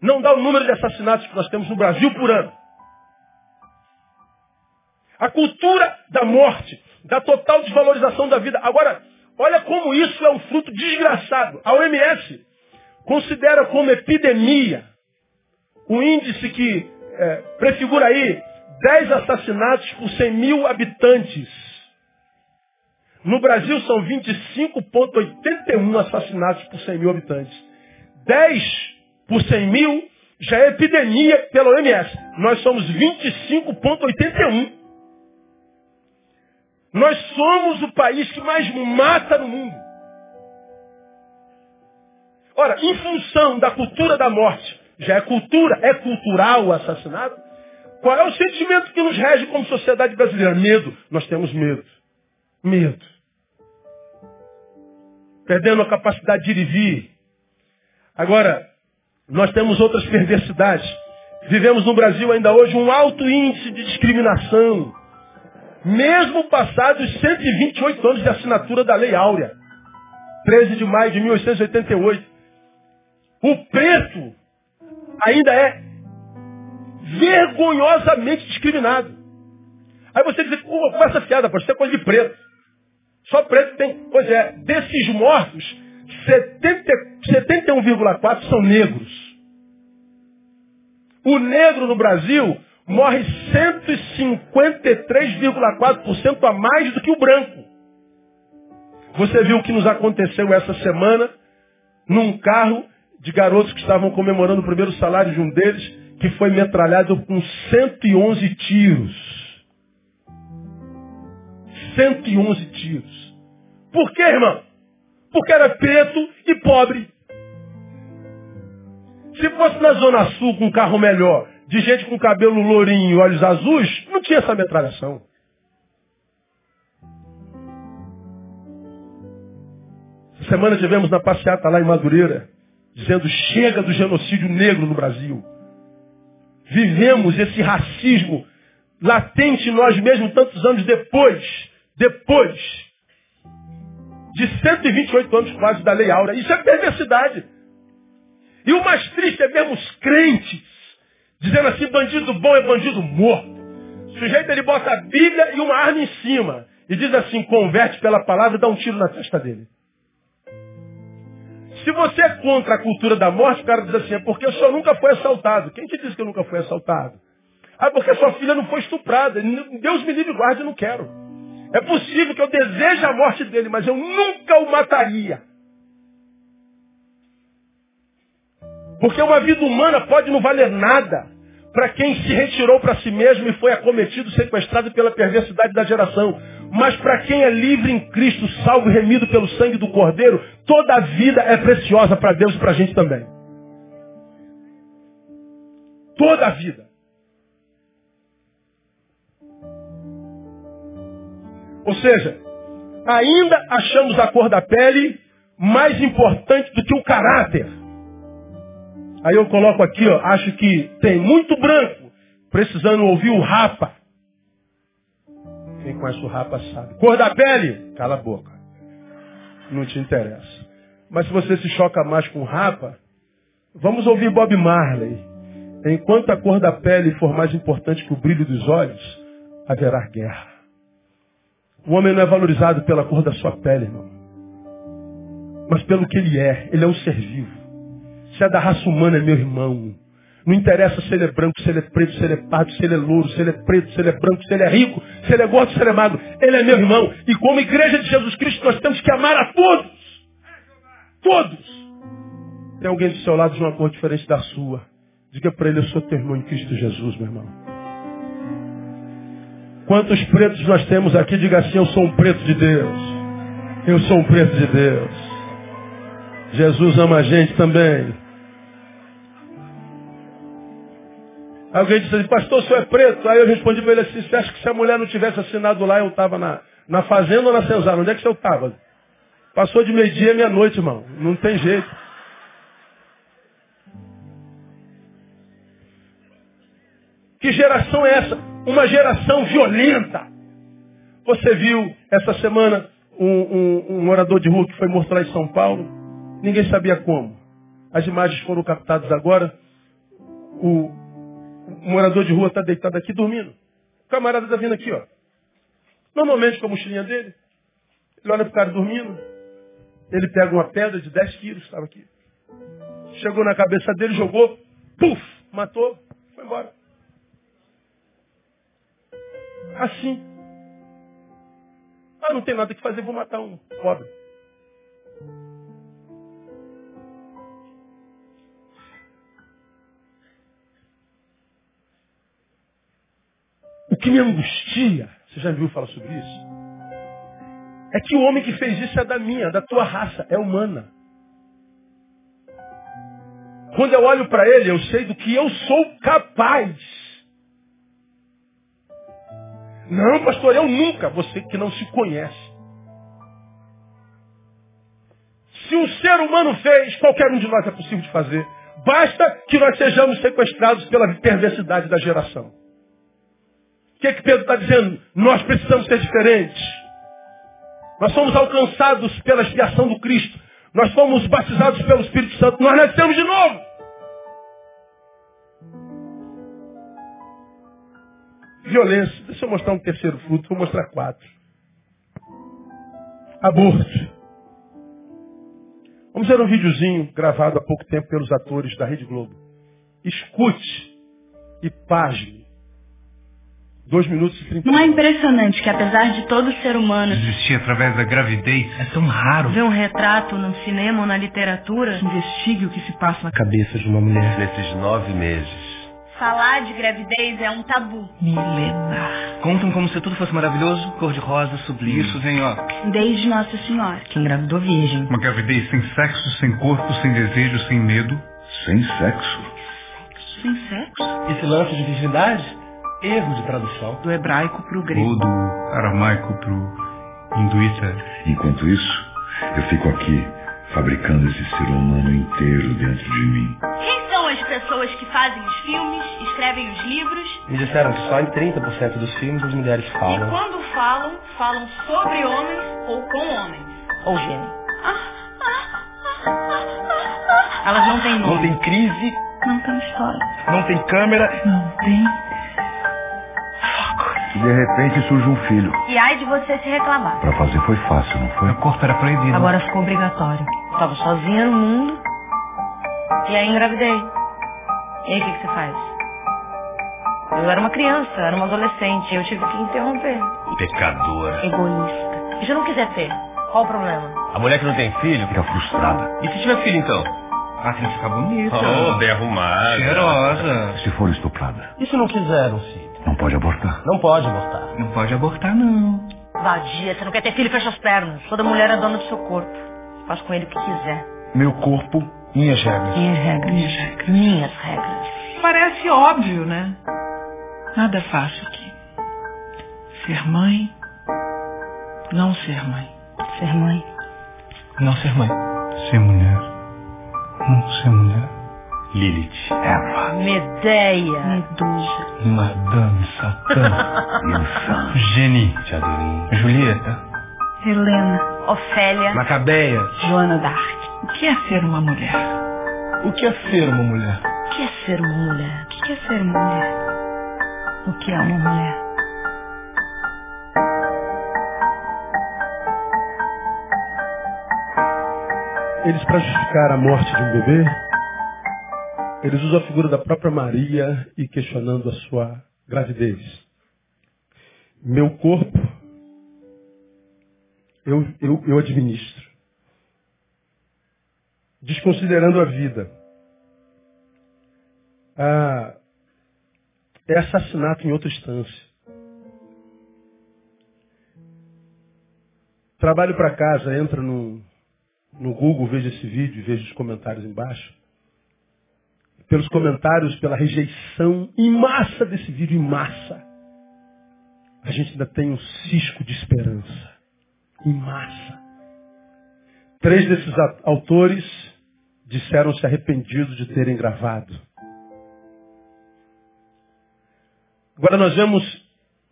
não dá o número de assassinatos que nós temos no Brasil por ano. A cultura da morte da total desvalorização da vida. Agora, olha como isso é um fruto desgraçado. A OMS considera como epidemia o índice que é, prefigura aí 10 assassinatos por 100 mil habitantes. No Brasil são 25,81 assassinatos por 100 mil habitantes. 10 por 100 mil já é epidemia pela OMS. Nós somos 25,81. Nós somos o país que mais mata no mundo. Ora, em função da cultura da morte, já é cultura, é cultural o assassinato, Qual é o sentimento que nos rege como sociedade brasileira? Medo. Nós temos medo. Medo. Perdendo a capacidade de ir e vir. Agora, nós temos outras perversidades. Vivemos no Brasil ainda hoje um alto índice de discriminação. Mesmo passados 128 anos de assinatura da Lei Áurea. 13 de maio de 1888. O preto ainda é vergonhosamente discriminado. Aí você diz, com essa fiada, pode ser coisa de preto. Só preto tem. Pois é, desses mortos, 71,4 são negros. O negro no Brasil morre 153,4% a mais do que o branco. Você viu o que nos aconteceu essa semana num carro de garotos que estavam comemorando o primeiro salário de um deles, que foi metralhado com 111 tiros. 111 tiros. Por quê, irmão? Porque era preto e pobre. Se fosse na Zona Sul com um carro melhor, de gente com cabelo lourinho e olhos azuis, não tinha essa metralhação. Essa semana tivemos na passeata lá em Madureira, dizendo chega do genocídio negro no Brasil. Vivemos esse racismo latente nós mesmos tantos anos depois, depois de 128 anos quase da Lei Áurea. Isso é perversidade. E o mais triste é mesmo os crentes, dizendo assim, bandido bom é bandido morto. O sujeito ele bota a Bíblia e uma arma em cima. E diz assim, converte pela palavra e dá um tiro na testa dele. Se você é contra a cultura da morte, o cara diz assim, é porque o senhor nunca foi assaltado. Quem te disse que eu nunca fui assaltado? Ah, porque sua filha não foi estuprada. Deus me livre e guarde, eu não quero. É possível que eu deseje a morte dele, mas eu nunca o mataria. Porque uma vida humana pode não valer nada para quem se retirou para si mesmo e foi acometido, sequestrado pela perversidade da geração. Mas para quem é livre em Cristo, salvo e remido pelo sangue do Cordeiro, toda a vida é preciosa para Deus e para a gente também. Toda a vida. Ou seja, ainda achamos a cor da pele mais importante do que o caráter. Aí eu coloco aqui, ó, acho que tem muito branco precisando ouvir o rapa. Quem conhece o rapa sabe. Cor da pele, cala a boca. Não te interessa. Mas se você se choca mais com o rapa, vamos ouvir Bob Marley. Enquanto a cor da pele for mais importante que o brilho dos olhos, haverá guerra. O homem não é valorizado pela cor da sua pele, irmão. Mas pelo que ele é. Ele é um ser vivo. Se é da raça humana, é meu irmão. Não interessa se ele é branco, se ele é preto, se ele é pardo, se ele é louro, se ele é preto, se ele é branco, se ele é rico, se ele é gordo, se ele é magro. Ele é meu irmão. E como igreja de Jesus Cristo, nós temos que amar a todos. Todos. Tem alguém do seu lado de uma cor diferente da sua. Diga para ele, eu sou teu irmão em Cristo Jesus, meu irmão. Quantos pretos nós temos aqui? Diga assim, eu sou um preto de Deus. Eu sou um preto de Deus. Jesus ama a gente também. Alguém disse assim, pastor, o senhor é preto? Aí eu respondi para ele assim, você acha que se a mulher não tivesse assinado lá, eu estava na, na fazenda ou na senzala? Onde é que você estava? Passou de meio-dia meia-noite, irmão. Não tem jeito. Que geração é essa? Uma geração violenta. Você viu essa semana um, um, um morador de rua que foi morto lá em São Paulo? Ninguém sabia como. As imagens foram captadas agora. O morador de rua está deitado aqui dormindo. O camarada está vindo aqui, ó. Normalmente com a mochilinha dele. Ele olha para o cara dormindo. Ele pega uma pedra de 10 quilos, estava aqui. Chegou na cabeça dele, jogou, puf, matou, foi embora. Assim. Ah, não tem nada que fazer, vou matar um pobre. O que me angustia, você já viu falar sobre isso? É que o homem que fez isso é da minha, da tua raça, é humana. Quando eu olho para ele, eu sei do que eu sou capaz. Não, pastor, eu nunca. Você que não se conhece. Se um ser humano fez, qualquer um de nós é possível de fazer. Basta que nós sejamos sequestrados pela perversidade da geração. O que, é que Pedro está dizendo? Nós precisamos ser diferentes. Nós somos alcançados pela expiação do Cristo. Nós fomos batizados pelo Espírito Santo. Nós nascemos de novo. Violência. Deixa eu mostrar um terceiro fruto. Vou mostrar quatro. Aborto. Vamos ver um videozinho gravado há pouco tempo pelos atores da Rede Globo. Escute e pasme. Dois minutos e trinta. Não é impressionante que apesar de todo ser humano Existir através da gravidez é tão raro. ver um retrato no cinema ou na literatura, Investigue o que se passa na cabeça de uma mulher. Nesses nove meses. falar de gravidez é um tabu. Milena. Contam como se tudo fosse maravilhoso, cor-de-rosa, sublime. Isso vem, ó. Desde Nossa Senhora, que engravidou virgem. Uma gravidez sem sexo, sem corpo, sem desejo, sem medo. Sem sexo. Sem sexo? Esse lance de virgindade, erro de tradução. Do hebraico pro Ou grego. do aramaico pro hinduíta. Enquanto isso, eu fico aqui fabricando esse ser humano inteiro dentro de mim. Quem são as pessoas que fazem os filmes, escrevem os livros Me disseram que só em 30% dos filmes as mulheres e falam. quando falam, falam sobre homens ou com homens? Ou gênero. Elas não têm nome. Não tem crise, Não tem história. não tem câmera. Não tem. E de repente surge um filho. E ai de você se reclamar. Pra fazer foi fácil, não foi? Meu corpo era proibido. Agora ficou obrigatório. Tava sozinha no mundo. E aí engravidei. E aí o que, que você faz? Eu era uma criança, eu era uma adolescente. Eu tive que interromper. Pecadora. Egoísta. E se eu não quiser ter? Qual o problema? A mulher que não tem filho fica frustrada. E se tiver filho então? Ah, tem que ficar bonita. Oh, bem arrumada. Cheirosa. Se for estuprada, E se não quiser um filho? Não pode abortar. Não pode abortar. Não pode abortar, não. Vadia, você não quer ter filho, fecha as pernas. Toda mulher é dona do seu corpo. Faz com ele o que quiser. Meu corpo, minhas regras. Minhas regras. Minhas regras. Minhas regras. Parece óbvio, né? Nada fácil aqui. Ser mãe, não ser mãe. Ser mãe. Não ser mãe. Ser mulher. Não ser mulher. Lilith. Eva. Medeia. Medusa. Madame Satã. Insano. Geni. Tiadorim. Julieta. Helena. Ofélia. Macabeia. Joana d'Arc. O que é ser uma mulher? O que é ser uma mulher? O que é ser uma mulher? O que é ser uma mulher? O que é uma mulher? Eles, para justificar a morte de um bebê, eles usam a figura da própria Maria e questionando a sua gravidez. Meu corpo, eu, eu, eu administro. Desconsiderando a vida. Ah, é assassinato em outra instância. Trabalho para casa, entra no, no Google, veja esse vídeo, veja os comentários embaixo. Pelos comentários, pela rejeição em massa desse vídeo, em massa. A gente ainda tem um cisco de esperança. Em massa. Três desses autores disseram-se arrependidos de terem gravado. Agora nós vemos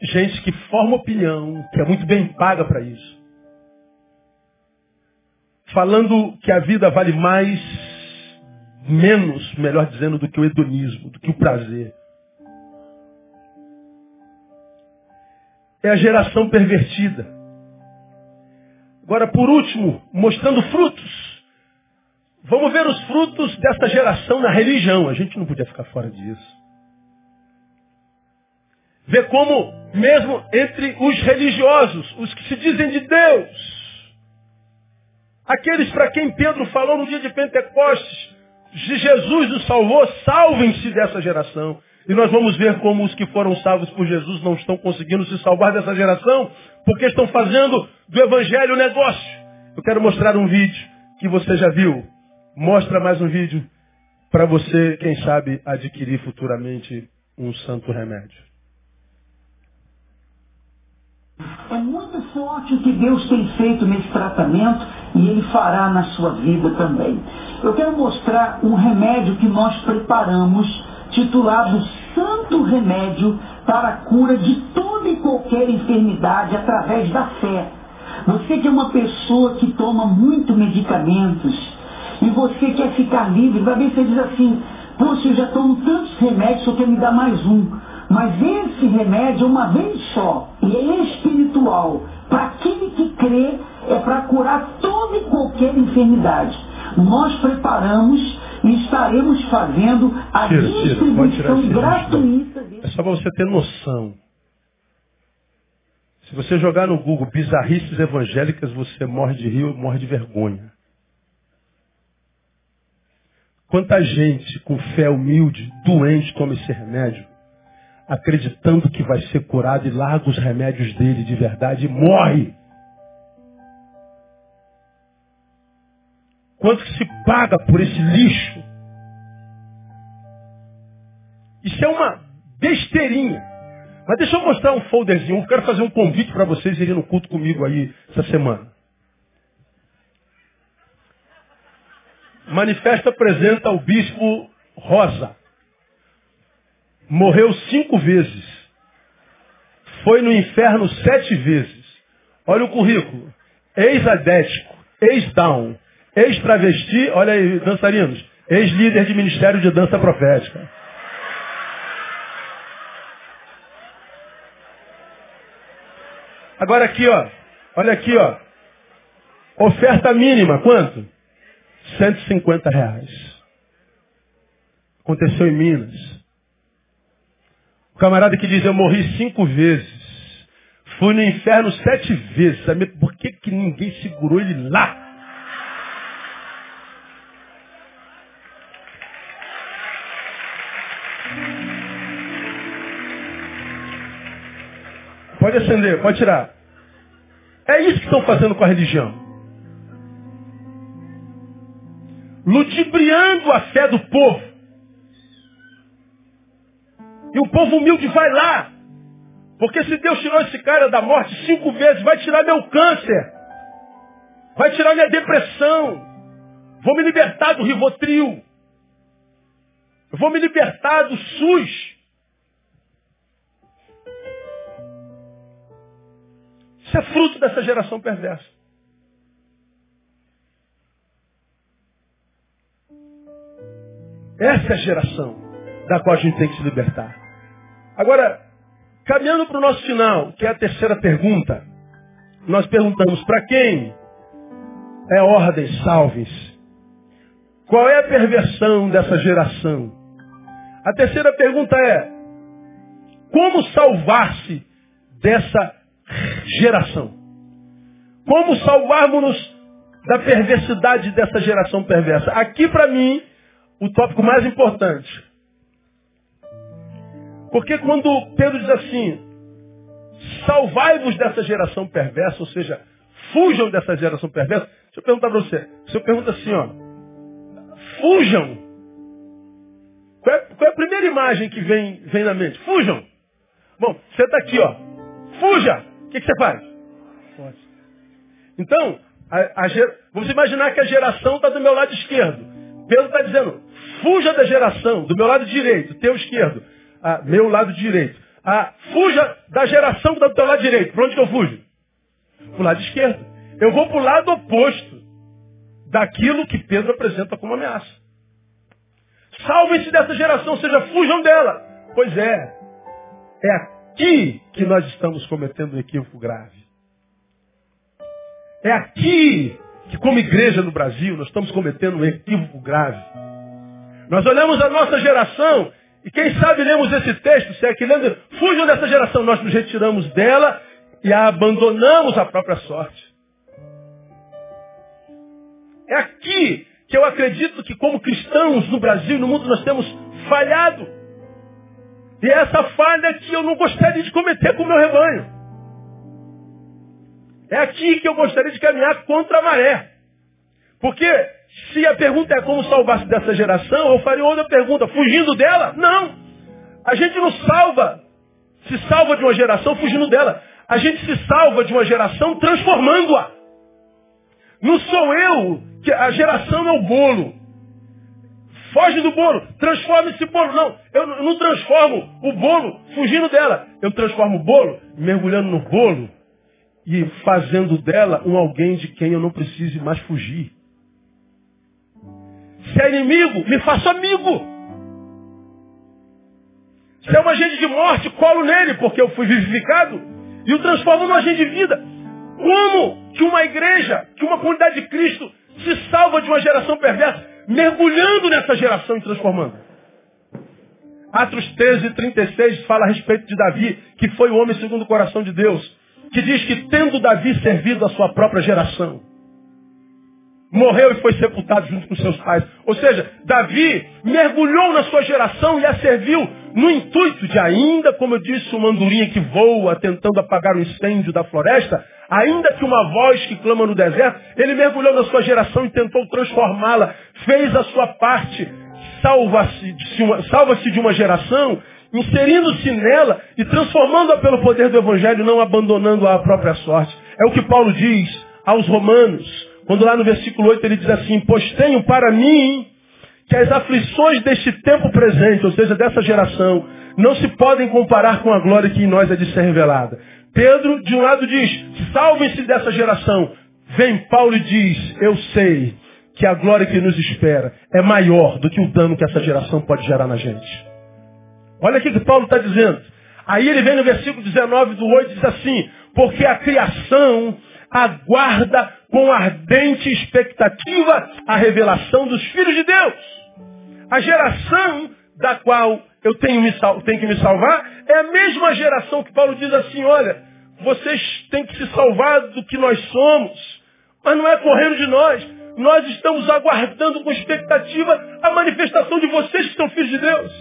gente que forma opinião, que é muito bem paga para isso falando que a vida vale mais, menos, melhor dizendo, do que o hedonismo, do que o prazer. É a geração pervertida. Agora, por último, mostrando frutos. Vamos ver os frutos dessa geração na religião. A gente não podia ficar fora disso. Ver como, mesmo entre os religiosos, os que se dizem de Deus, Aqueles para quem Pedro falou no dia de Pentecostes, de Jesus os salvou, salvem-se dessa geração. E nós vamos ver como os que foram salvos por Jesus não estão conseguindo se salvar dessa geração, porque estão fazendo do evangelho negócio. Eu quero mostrar um vídeo que você já viu. Mostra mais um vídeo para você, quem sabe, adquirir futuramente um santo remédio. É muito forte o que Deus tem feito nesse tratamento e Ele fará na sua vida também. Eu quero mostrar um remédio que nós preparamos, titulado Santo Remédio para a cura de toda e qualquer enfermidade através da fé. Você que é uma pessoa que toma muito medicamentos e você quer ficar livre, vai ver se você diz assim, poxa, eu já tomo tantos remédios, só quer me dar mais um. Mas esse remédio é uma vez só, e é espiritual. Para aquele que crê, é para curar toda e qualquer enfermidade. Nós preparamos e estaremos fazendo a Tira, tira, distribuição esse gratuita. É só para você ter noção. Se você jogar no Google bizarrices evangélicas, você morre de rio, morre de vergonha. Quanta gente com fé humilde, doente, toma esse remédio, acreditando que vai ser curado e larga os remédios dele de verdade e morre. Quanto que se paga por esse lixo? Isso é uma besteirinha. Mas deixa eu mostrar um folderzinho. Eu quero fazer um convite para vocês irem no culto comigo aí essa semana. Manifesta apresenta o bispo Rosa. Morreu cinco vezes. Foi no inferno sete vezes. Olha o currículo. Ex-adético, ex-down, ex-travesti, olha aí, dançarinos, ex-líder de ministério de dança profética. Agora aqui, ó. Olha aqui, ó. Oferta mínima, quanto? 150 reais. Aconteceu em Minas. O camarada que diz, eu morri cinco vezes. Fui no inferno sete vezes. Sabe por que, que ninguém segurou ele lá? Pode acender, pode tirar. É isso que estão fazendo com a religião. Ludibriando a fé do povo. E o povo humilde vai lá. Porque se Deus tirou esse cara da morte cinco vezes, vai tirar meu câncer. Vai tirar minha depressão. Vou me libertar do Rivotril. Vou me libertar do SUS. Isso é fruto dessa geração perversa. Essa é a geração da qual a gente tem que se libertar. Agora, caminhando para o nosso final, que é a terceira pergunta, nós perguntamos para quem é ordem, salve-se. Qual é a perversão dessa geração? A terceira pergunta é, como salvar-se dessa geração? Como salvarmos-nos da perversidade dessa geração perversa? Aqui para mim, o tópico mais importante. Porque quando Pedro diz assim, salvai-vos dessa geração perversa, ou seja, fujam dessa geração perversa, deixa eu perguntar para você. Se eu pergunto assim, ó, fujam. Qual é, qual é, a primeira imagem que vem, vem na mente? Fujam. Bom, você está aqui, ó. Fuja. O que, que você faz? Então, a, a, vamos imaginar que a geração está do meu lado esquerdo. Pedro está dizendo, fuja da geração, do meu lado direito, teu esquerdo, ah, meu lado direito. Ah, fuja da geração do teu lado direito. Para onde que eu fujo? Para o lado esquerdo. Eu vou para o lado oposto daquilo que Pedro apresenta como ameaça. Salvem-se dessa geração, ou seja, fujam dela. Pois é, é aqui que nós estamos cometendo um equívoco grave. É aqui que, como igreja no Brasil, nós estamos cometendo um equívoco grave. Nós olhamos a nossa geração e quem sabe lemos esse texto, se é que lendo, fujam dessa geração, nós nos retiramos dela e a abandonamos à própria sorte. É aqui que eu acredito que como cristãos no Brasil e no mundo nós temos falhado. E é essa falha que eu não gostaria de cometer com o meu rebanho. É aqui que eu gostaria de caminhar contra a maré. Porque se a pergunta é como salvar-se dessa geração, eu faria outra pergunta, fugindo dela? Não. A gente não salva, se salva de uma geração fugindo dela. A gente se salva de uma geração transformando-a. Não sou eu que a geração é o bolo. Foge do bolo, transforma esse bolo. Não, eu não transformo o bolo fugindo dela. Eu transformo o bolo mergulhando no bolo e fazendo dela um alguém de quem eu não precise mais fugir. Se é inimigo, me faço amigo. Se é um agente de morte, colo nele, porque eu fui vivificado, e o transformo num agente de vida. Como que uma igreja, que uma comunidade de Cristo se salva de uma geração perversa? Mergulhando nessa geração e transformando. Atos 13, 36 fala a respeito de Davi, que foi o homem segundo o coração de Deus, que diz que tendo Davi servido a sua própria geração, morreu e foi sepultado junto com seus pais. Ou seja, Davi mergulhou na sua geração e a serviu no intuito de ainda, como eu disse, uma andorinha que voa tentando apagar o incêndio da floresta, ainda que uma voz que clama no deserto, ele mergulhou na sua geração e tentou transformá-la, fez a sua parte, salva-se de, uma, salva de uma geração, inserindo-se nela e transformando-a pelo poder do Evangelho, não abandonando-a à própria sorte. É o que Paulo diz aos romanos, quando lá no versículo 8 ele diz assim, pois tenho para mim que as aflições deste tempo presente, ou seja, dessa geração, não se podem comparar com a glória que em nós é de ser revelada. Pedro, de um lado, diz, salvem-se dessa geração. Vem Paulo e diz, eu sei que a glória que nos espera é maior do que o dano que essa geração pode gerar na gente. Olha o que Paulo está dizendo. Aí ele vem no versículo 19 do 8 e diz assim, porque a criação aguarda com ardente expectativa a revelação dos filhos de Deus. A geração da qual eu tenho, me, tenho que me salvar é a mesma geração que Paulo diz assim, olha, vocês têm que se salvar do que nós somos, mas não é correndo de nós. Nós estamos aguardando com expectativa a manifestação de vocês que são filhos de Deus.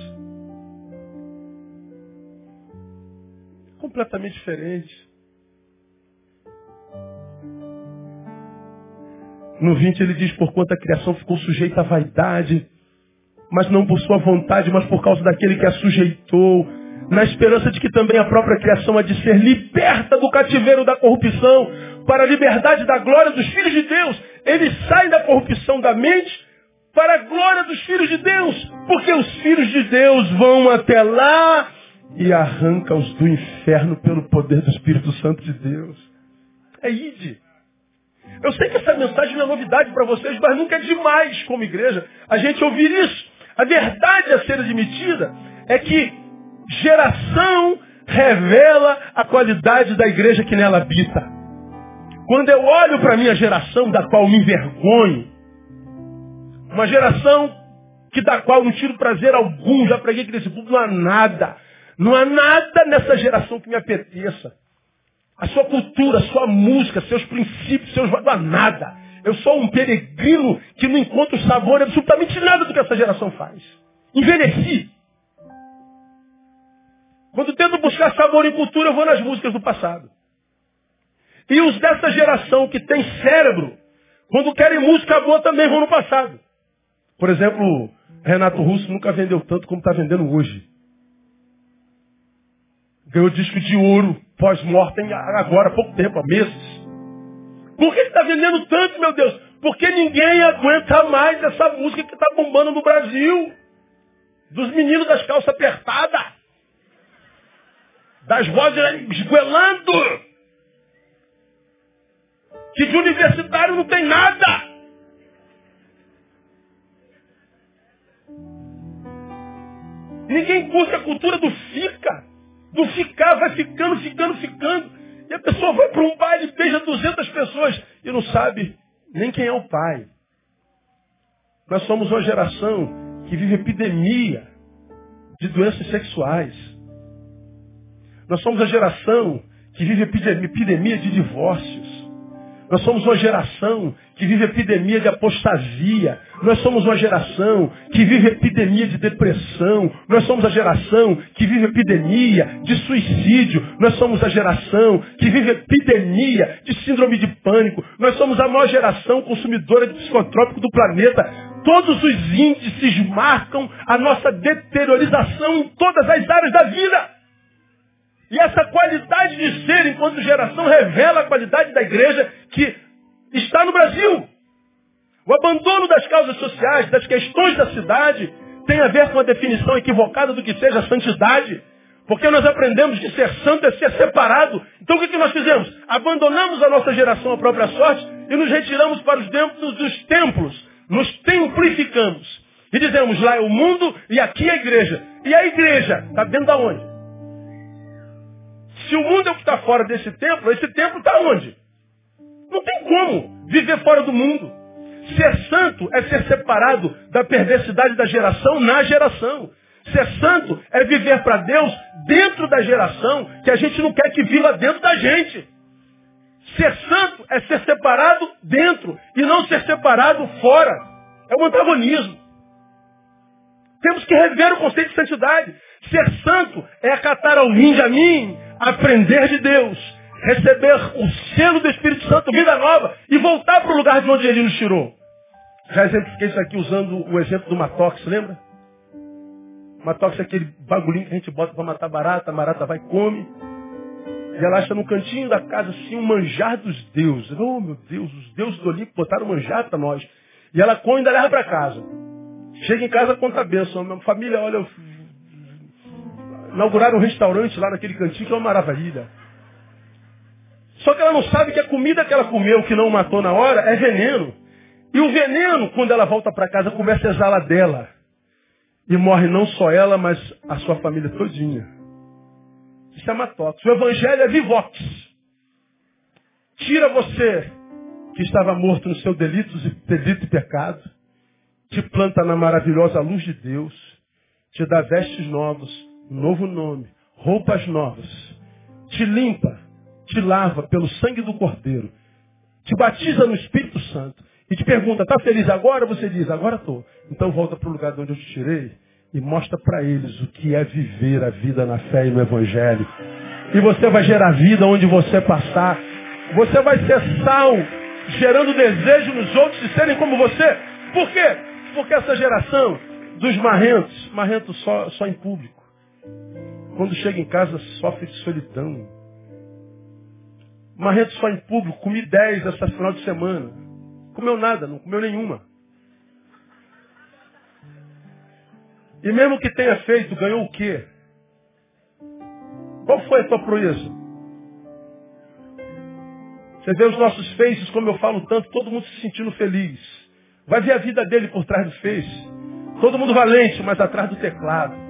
Completamente diferente. No 20 ele diz, por quanto a criação ficou sujeita à vaidade, mas não por sua vontade, mas por causa daquele que a sujeitou, na esperança de que também a própria criação há de ser liberta do cativeiro da corrupção, para a liberdade da glória dos filhos de Deus. Ele sai da corrupção da mente para a glória dos filhos de Deus, porque os filhos de Deus vão até lá e arranca-os do inferno pelo poder do Espírito Santo de Deus. É ide. Eu sei que essa mensagem não é novidade para vocês, mas nunca é demais como igreja a gente ouvir isso. A verdade a ser admitida é que geração revela a qualidade da igreja que nela habita. Quando eu olho para a minha geração, da qual me envergonho, uma geração que da qual não tiro prazer algum, já preguei que nesse público não há nada. Não há nada nessa geração que me apeteça. A sua cultura, a sua música, seus princípios, seus há nada. Eu sou um peregrino que não encontra sabor absolutamente nada do que essa geração faz. Envelheci. Quando tento buscar sabor em cultura, eu vou nas músicas do passado. E os dessa geração que tem cérebro, quando querem música boa, também vão no passado. Por exemplo, Renato Russo nunca vendeu tanto como está vendendo hoje. Ganhou disco de ouro pós-mortem agora, há pouco tempo, há meses. Por que está vendendo tanto, meu Deus? Porque ninguém aguenta mais essa música que está bombando no Brasil. Dos meninos das calças apertadas. Das vozes esguelando. Que de universitário não tem nada. Ninguém curte a cultura do fica. Do ficar, vai ficando, ficando, ficando. E a pessoa vai para um baile, beija 200 pessoas e não sabe nem quem é o pai. Nós somos uma geração que vive epidemia de doenças sexuais. Nós somos a geração que vive epidemia de divórcios. Nós somos uma geração que vive epidemia de apostasia. Nós somos uma geração que vive epidemia de depressão. Nós somos a geração que vive epidemia de suicídio. Nós somos a geração que vive epidemia de síndrome de pânico. Nós somos a maior geração consumidora de psicotrópico do planeta. Todos os índices marcam a nossa deteriorização em todas as áreas da vida. E essa qualidade de ser enquanto geração revela a qualidade da igreja que está no Brasil. O abandono das causas sociais, das questões da cidade, tem a ver com a definição equivocada do que seja santidade. Porque nós aprendemos que ser santo é ser separado. Então o que, que nós fizemos? Abandonamos a nossa geração à própria sorte e nos retiramos para os dos templos. Nos templificamos. E dizemos, lá é o mundo e aqui é a igreja. E a igreja está dentro da onde? Se o mundo é o que está fora desse templo, esse templo está onde? Não tem como viver fora do mundo. Ser santo é ser separado da perversidade da geração na geração. Ser santo é viver para Deus dentro da geração que a gente não quer que viva dentro da gente. Ser santo é ser separado dentro e não ser separado fora. É um antagonismo. Temos que rever o conceito de santidade. Ser santo é acatar ao vinde a mim, aprender de Deus, receber o selo do Espírito Santo, vida nova, e voltar para o lugar de onde ele nos tirou. Já exemplifiquei isso aqui usando o exemplo do Matox, lembra? Matox é aquele bagulhinho que a gente bota para matar barata, a barata vai e come. E ela acha no cantinho da casa assim um manjar dos deuses. Oh meu Deus, os deuses do Olimpo botaram manjar para nós. E ela come e ainda leva para casa. Chega em casa, conta a bênção. Minha família, olha, inauguraram um restaurante lá naquele cantinho que é uma maravilha. Só que ela não sabe que a comida que ela comeu, que não matou na hora, é veneno. E o veneno, quando ela volta para casa, começa a exalar dela. E morre não só ela, mas a sua família todinha. Isso é matóxico. O evangelho é vivox. Tira você, que estava morto nos seus delitos e delito e pecado, te planta na maravilhosa luz de Deus, te dá vestes novas, novo nome, roupas novas, te limpa, te lava pelo sangue do Cordeiro, te batiza no Espírito Santo e te pergunta, está feliz agora? Você diz, agora estou. Então volta para o lugar de onde eu te tirei e mostra para eles o que é viver a vida na fé e no Evangelho. E você vai gerar vida onde você passar. Você vai ser sal, gerando desejo nos outros de serem como você. Por quê? Porque essa geração dos marrentos, marrentos só, só em público. Quando chega em casa, sofre de solidão. Marrento só em público, comi 10 essa final de semana. Comeu nada, não comeu nenhuma. E mesmo que tenha feito, ganhou o quê? Qual foi a tua proeza? Você vê os nossos faces, como eu falo tanto, todo mundo se sentindo feliz. Vai ver a vida dele por trás do face. Todo mundo valente, mas atrás do teclado.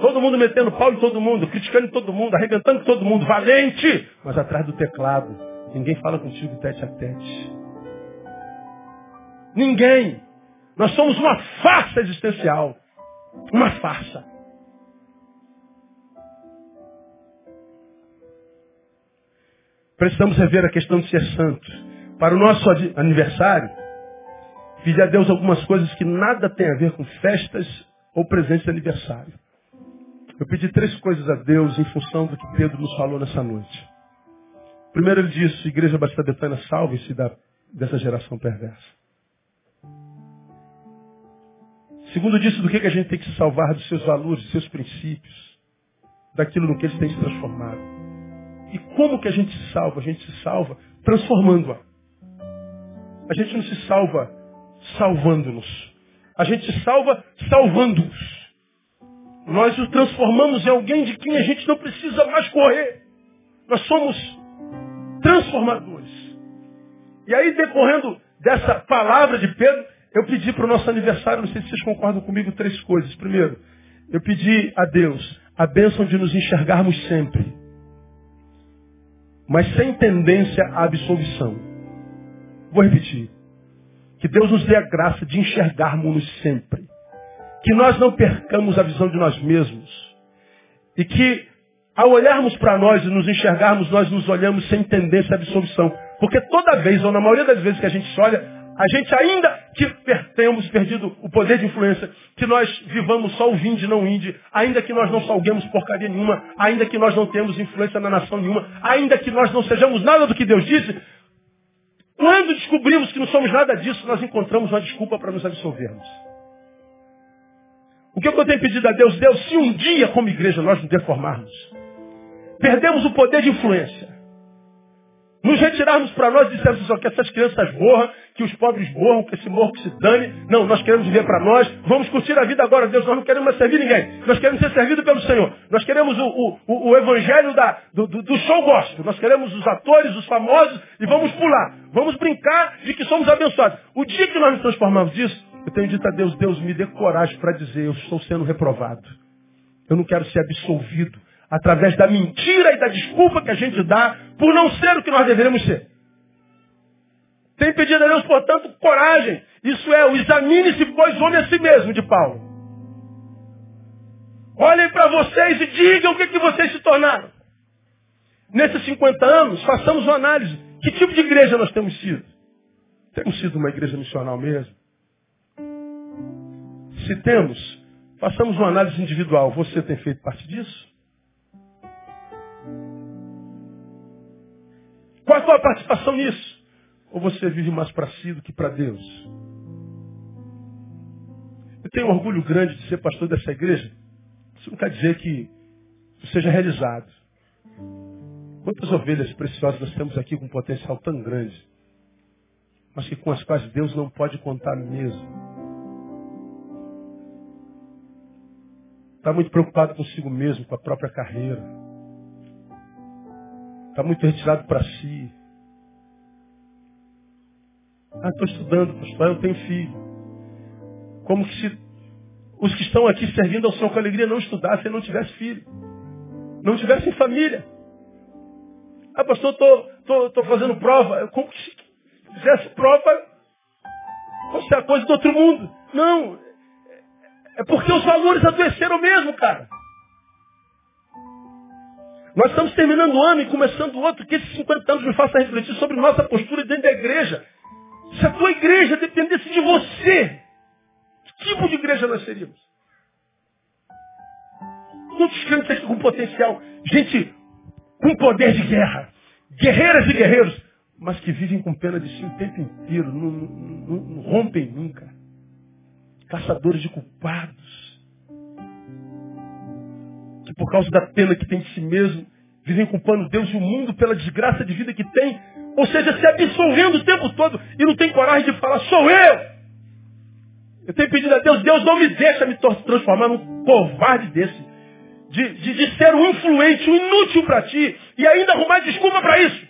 Todo mundo metendo pau em todo mundo, criticando todo mundo, arrebentando todo mundo, valente, mas atrás do teclado. Ninguém fala contigo tete a tete. Ninguém. Nós somos uma farsa existencial. Uma farsa. Precisamos rever a questão de ser santo. Para o nosso aniversário, pedir a Deus algumas coisas que nada tem a ver com festas ou presentes de aniversário. Eu pedi três coisas a Deus em função do que Pedro nos falou nessa noite. Primeiro ele disse, Igreja Batista Betânia, salve-se dessa geração perversa. Segundo disse do que, que a gente tem que se salvar dos seus valores, dos seus princípios, daquilo no que eles têm se transformado. E como que a gente se salva? A gente se salva transformando-a. A gente não se salva salvando-nos. A gente se salva salvando-os. Nós o transformamos em alguém de quem a gente não precisa mais correr. Nós somos transformadores. E aí, decorrendo dessa palavra de Pedro, eu pedi para o nosso aniversário, não sei se vocês concordam comigo, três coisas. Primeiro, eu pedi a Deus a bênção de nos enxergarmos sempre, mas sem tendência à absolvição. Vou repetir. Que Deus nos dê a graça de enxergarmos-nos sempre que nós não percamos a visão de nós mesmos. E que, ao olharmos para nós e nos enxergarmos, nós nos olhamos sem tendência à absolvição. Porque toda vez, ou na maioria das vezes que a gente se olha, a gente ainda que tenhamos perdido o poder de influência, que nós vivamos só o vinde, não inde, ainda que nós não salguemos porcaria nenhuma, ainda que nós não tenhamos influência na nação nenhuma, ainda que nós não sejamos nada do que Deus disse, quando descobrimos que não somos nada disso, nós encontramos uma desculpa para nos absolvermos. O que eu tenho pedido a Deus? Deus, se um dia como igreja nós nos deformarmos, perdemos o poder de influência. Nos retirarmos para nós e dissermos só que essas crianças morram, que os pobres morram, que esse morro que se dane. Não, nós queremos viver para nós. Vamos curtir a vida agora, Deus. Nós não queremos mais servir ninguém. Nós queremos ser servidos pelo Senhor. Nós queremos o, o, o evangelho da, do, do, show gospel. Nós queremos os atores, os famosos e vamos pular. Vamos brincar de que somos abençoados. O dia que nós nos transformamos disso, eu tenho dito a Deus, Deus me dê coragem para dizer, eu estou sendo reprovado. Eu não quero ser absolvido através da mentira e da desculpa que a gente dá por não ser o que nós deveríamos ser. Tem pedido a Deus, portanto, coragem. Isso é o examine-se, pois, homem a si mesmo, de Paulo. Olhem para vocês e digam o que, que vocês se tornaram. Nesses 50 anos, façamos uma análise. Que tipo de igreja nós temos sido? Temos sido uma igreja missional mesmo? Se temos, façamos uma análise individual. Você tem feito parte disso? Qual a sua participação nisso? Ou você vive mais para si do que para Deus? Eu tenho um orgulho grande de ser pastor dessa igreja. Isso não quer dizer que seja realizado. Quantas ovelhas preciosas nós temos aqui com um potencial tão grande, mas que com as quais Deus não pode contar mesmo. Está muito preocupado consigo mesmo, com a própria carreira. Está muito retirado para si. Ah, estou estudando, pastor, eu tenho filho. Como se os que estão aqui servindo ao Senhor com alegria não estudassem, não tivessem filho. Não tivessem família. Ah, pastor, estou tô, tô, tô, fazendo prova. Como se fizesse prova fosse a coisa do outro mundo. Não. É porque os valores adoeceram mesmo, cara. Nós estamos terminando o ano e começando outro, que esses 50 anos me façam refletir sobre nossa postura dentro da igreja. Se a tua igreja dependesse de você, que tipo de igreja nós seríamos? Muitos crentes com potencial, gente com poder de guerra, guerreiras e guerreiros, mas que vivem com pena de si o tempo inteiro, não, não, não rompem nunca. Caçadores de culpados que por causa da pena que tem de si mesmo, vivem culpando Deus e o mundo pela desgraça de vida que tem, ou seja, se absolvendo o tempo todo e não tem coragem de falar, sou eu! Eu tenho pedido a Deus, Deus não me deixa me transformar num covarde desse. De, de, de ser um influente, um inútil para ti, e ainda arrumar desculpa para isso.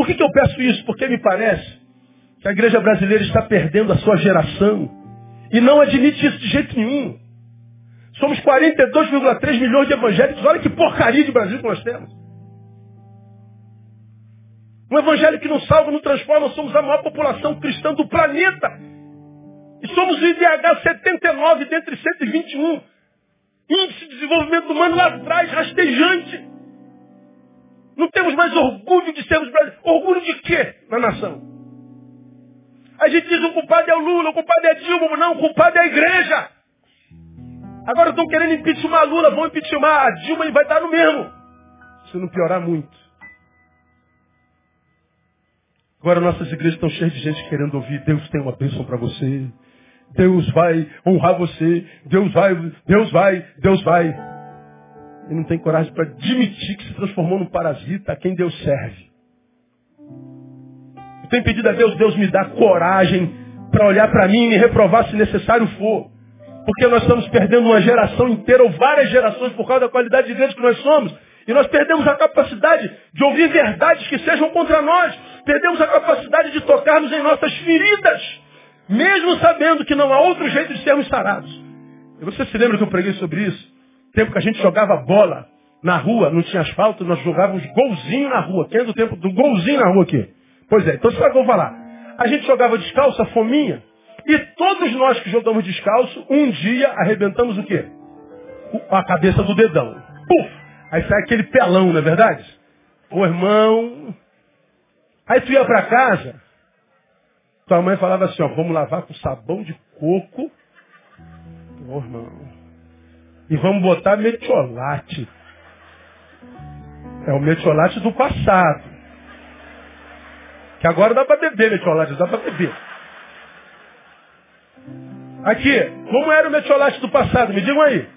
Por que, que eu peço isso? Porque me parece que a igreja brasileira está perdendo a sua geração. E não admite isso de jeito nenhum. Somos 42,3 milhões de evangélicos. Olha que porcaria de Brasil que nós temos. Um evangelho que não salva, não transforma. Somos a maior população cristã do planeta. E somos o IDH 79 dentre 121. Índice de desenvolvimento humano lá atrás, rastejante. Não temos mais orgulho de sermos brasileiros. Orgulho de quê na nação? A gente diz o culpado é o Lula, o culpado é Dilma. Não, o culpado é a igreja. Agora estão querendo impeachment a Lula, vão impeachment a Dilma e vai dar no mesmo. Se não piorar muito. Agora nossas igrejas estão cheias de gente querendo ouvir, Deus tem uma bênção para você. Deus vai honrar você. Deus vai, Deus vai, Deus vai. E não tem coragem para admitir que se transformou num parasita a quem Deus serve tenho pedido a Deus, Deus me dá coragem para olhar para mim e me reprovar se necessário for. Porque nós estamos perdendo uma geração inteira ou várias gerações por causa da qualidade de igreja que nós somos. E nós perdemos a capacidade de ouvir verdades que sejam contra nós. Perdemos a capacidade de tocarmos em nossas feridas. Mesmo sabendo que não há outro jeito de sermos sarados. E você se lembra que eu preguei sobre isso? Tempo que a gente jogava bola na rua, não tinha asfalto, nós jogávamos golzinho na rua. Quem é do tempo do golzinho na rua aqui? Pois é, então sabe o que eu vou falar? A gente jogava descalço, a fominha, e todos nós que jogamos descalço, um dia arrebentamos o quê? A cabeça do dedão. Puf! Aí sai aquele pelão, não é verdade? Ô irmão. Aí tu ia para casa, tua mãe falava assim, ó, vamos lavar com sabão de coco. Ô irmão. E vamos botar metiolate. É o metiolate do passado. Que agora dá para beber metiolate, dá para beber. Aqui, como era o metiolate do passado? Me digam aí.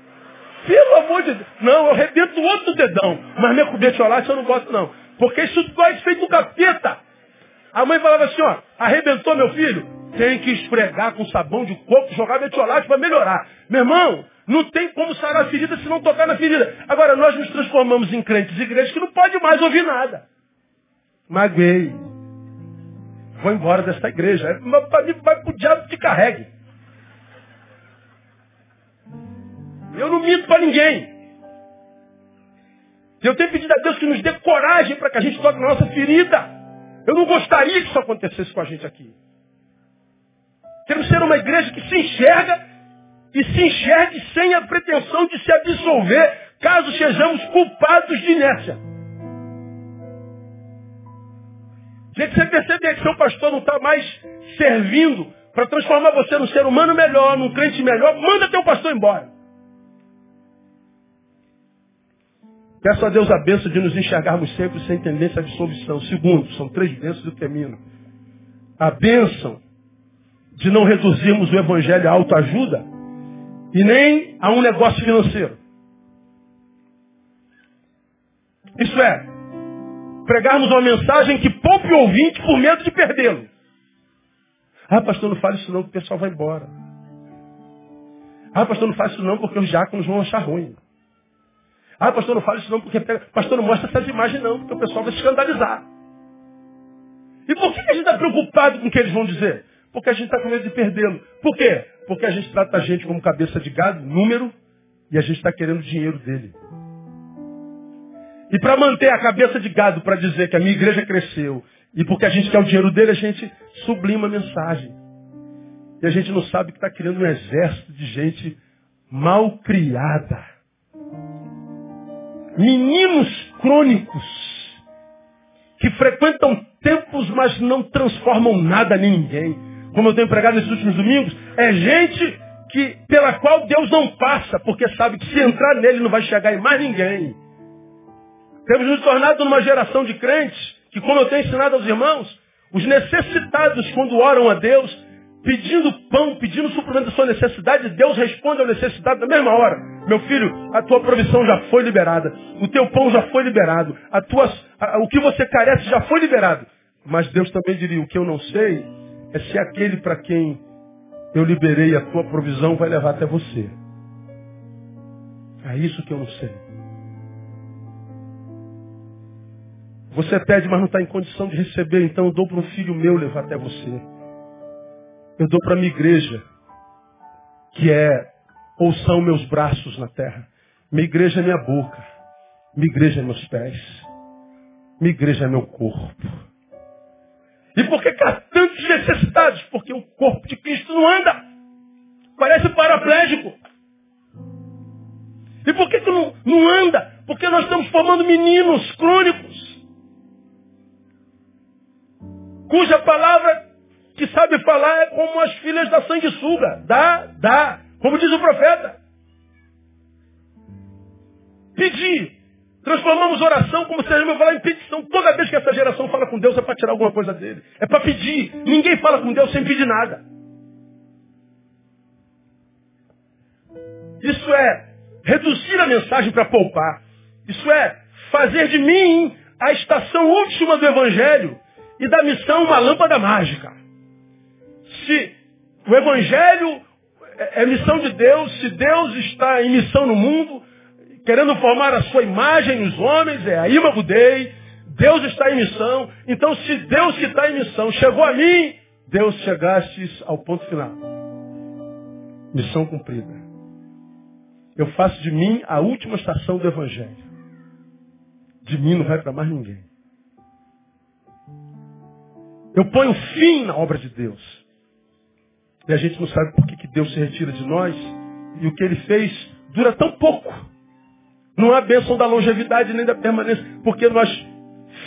Pelo amor de Deus. Não, eu rebento o outro dedão. Mas meu metiolate eu não gosto não. Porque isso dói feito do capeta. A mãe falava assim, ó, arrebentou meu filho? Tem que esfregar com sabão de coco, jogar metiolate para melhorar. Meu irmão, não tem como sarar a ferida se não tocar na ferida. Agora, nós nos transformamos em crentes de igreja que não pode mais ouvir nada. Maguei. Vou embora dessa igreja. É, para mim, vai pro diabo que carregue. Eu não minto para ninguém. Eu tenho pedido a Deus que nos dê coragem para que a gente toque na nossa ferida. Eu não gostaria que isso acontecesse com a gente aqui. Quero ser uma igreja que se enxerga e se enxergue sem a pretensão de se absolver caso sejamos culpados de inércia. Gente, você percebe que seu pastor não está mais servindo para transformar você num ser humano melhor, num crente melhor, manda teu pastor embora. Peço a Deus a bênção de nos enxergarmos sempre sem tendência à dissolução. Segundo, são três bênçãos eu termino. A bênção de não reduzirmos o evangelho à autoajuda e nem a um negócio financeiro. Isso é, pregarmos uma mensagem que poupe o ouvinte por medo de perdê-lo. Ah, pastor, não fale isso não, que o pessoal vai embora. Ah, pastor, não fale isso não, porque os diáconos vão achar ruim. Ah, pastor, não fale isso não, porque pastor não mostra essas imagens não, porque o pessoal vai se escandalizar. E por que a gente está preocupado com o que eles vão dizer? Porque a gente está com medo de perdê-lo. Por quê? Porque a gente trata a gente como cabeça de gado, número, e a gente está querendo dinheiro dele. E para manter a cabeça de gado, para dizer que a minha igreja cresceu, e porque a gente quer o dinheiro dele, a gente sublima a mensagem. E a gente não sabe que está criando um exército de gente mal criada. Meninos crônicos que frequentam tempos, mas não transformam nada nem ninguém como eu tenho pregado nesses últimos domingos, é gente que, pela qual Deus não passa, porque sabe que se entrar nele não vai chegar em mais ninguém. Temos nos tornado numa geração de crentes que, como eu tenho ensinado aos irmãos, os necessitados, quando oram a Deus, pedindo pão, pedindo suprimento da sua necessidade, Deus responde à necessidade na mesma hora. Meu filho, a tua provisão já foi liberada. O teu pão já foi liberado. A tua, a, o que você carece já foi liberado. Mas Deus também diria, o que eu não sei é se aquele para quem eu liberei a tua provisão vai levar até você. É isso que eu não sei. Você pede, mas não está em condição de receber, então eu dou para um filho meu levar até você. Eu dou para a minha igreja, que é ou são meus braços na terra. Minha igreja é minha boca. Minha igreja é meus pés. Minha igreja é meu corpo. E por que há tantos necessitados? Porque o corpo de Cristo não anda. Parece paraplégico. E por que, que não, não anda? Porque nós estamos formando meninos crônicos. Cuja palavra que sabe falar é como as filhas da sanguessuga. Dá, dá. Como diz o profeta. Pedir. Transformamos oração como se a gente falar em petição. Toda vez que essa geração fala com Deus é para tirar alguma coisa dele. É para pedir. Ninguém fala com Deus sem pedir nada. Isso é reduzir a mensagem para poupar. Isso é fazer de mim a estação última do Evangelho e da missão uma lâmpada mágica. Se o Evangelho é, é missão de Deus, se Deus está em missão no mundo, querendo formar a sua imagem nos homens, é a Imago Dei, Deus está em missão. Então, se Deus que está em missão chegou a mim, Deus chegaste ao ponto final. Missão cumprida. Eu faço de mim a última estação do Evangelho. De mim não vai para mais ninguém. Eu ponho fim na obra de Deus. E a gente não sabe por que Deus se retira de nós. E o que ele fez dura tão pouco. Não há bênção da longevidade nem da permanência, porque nós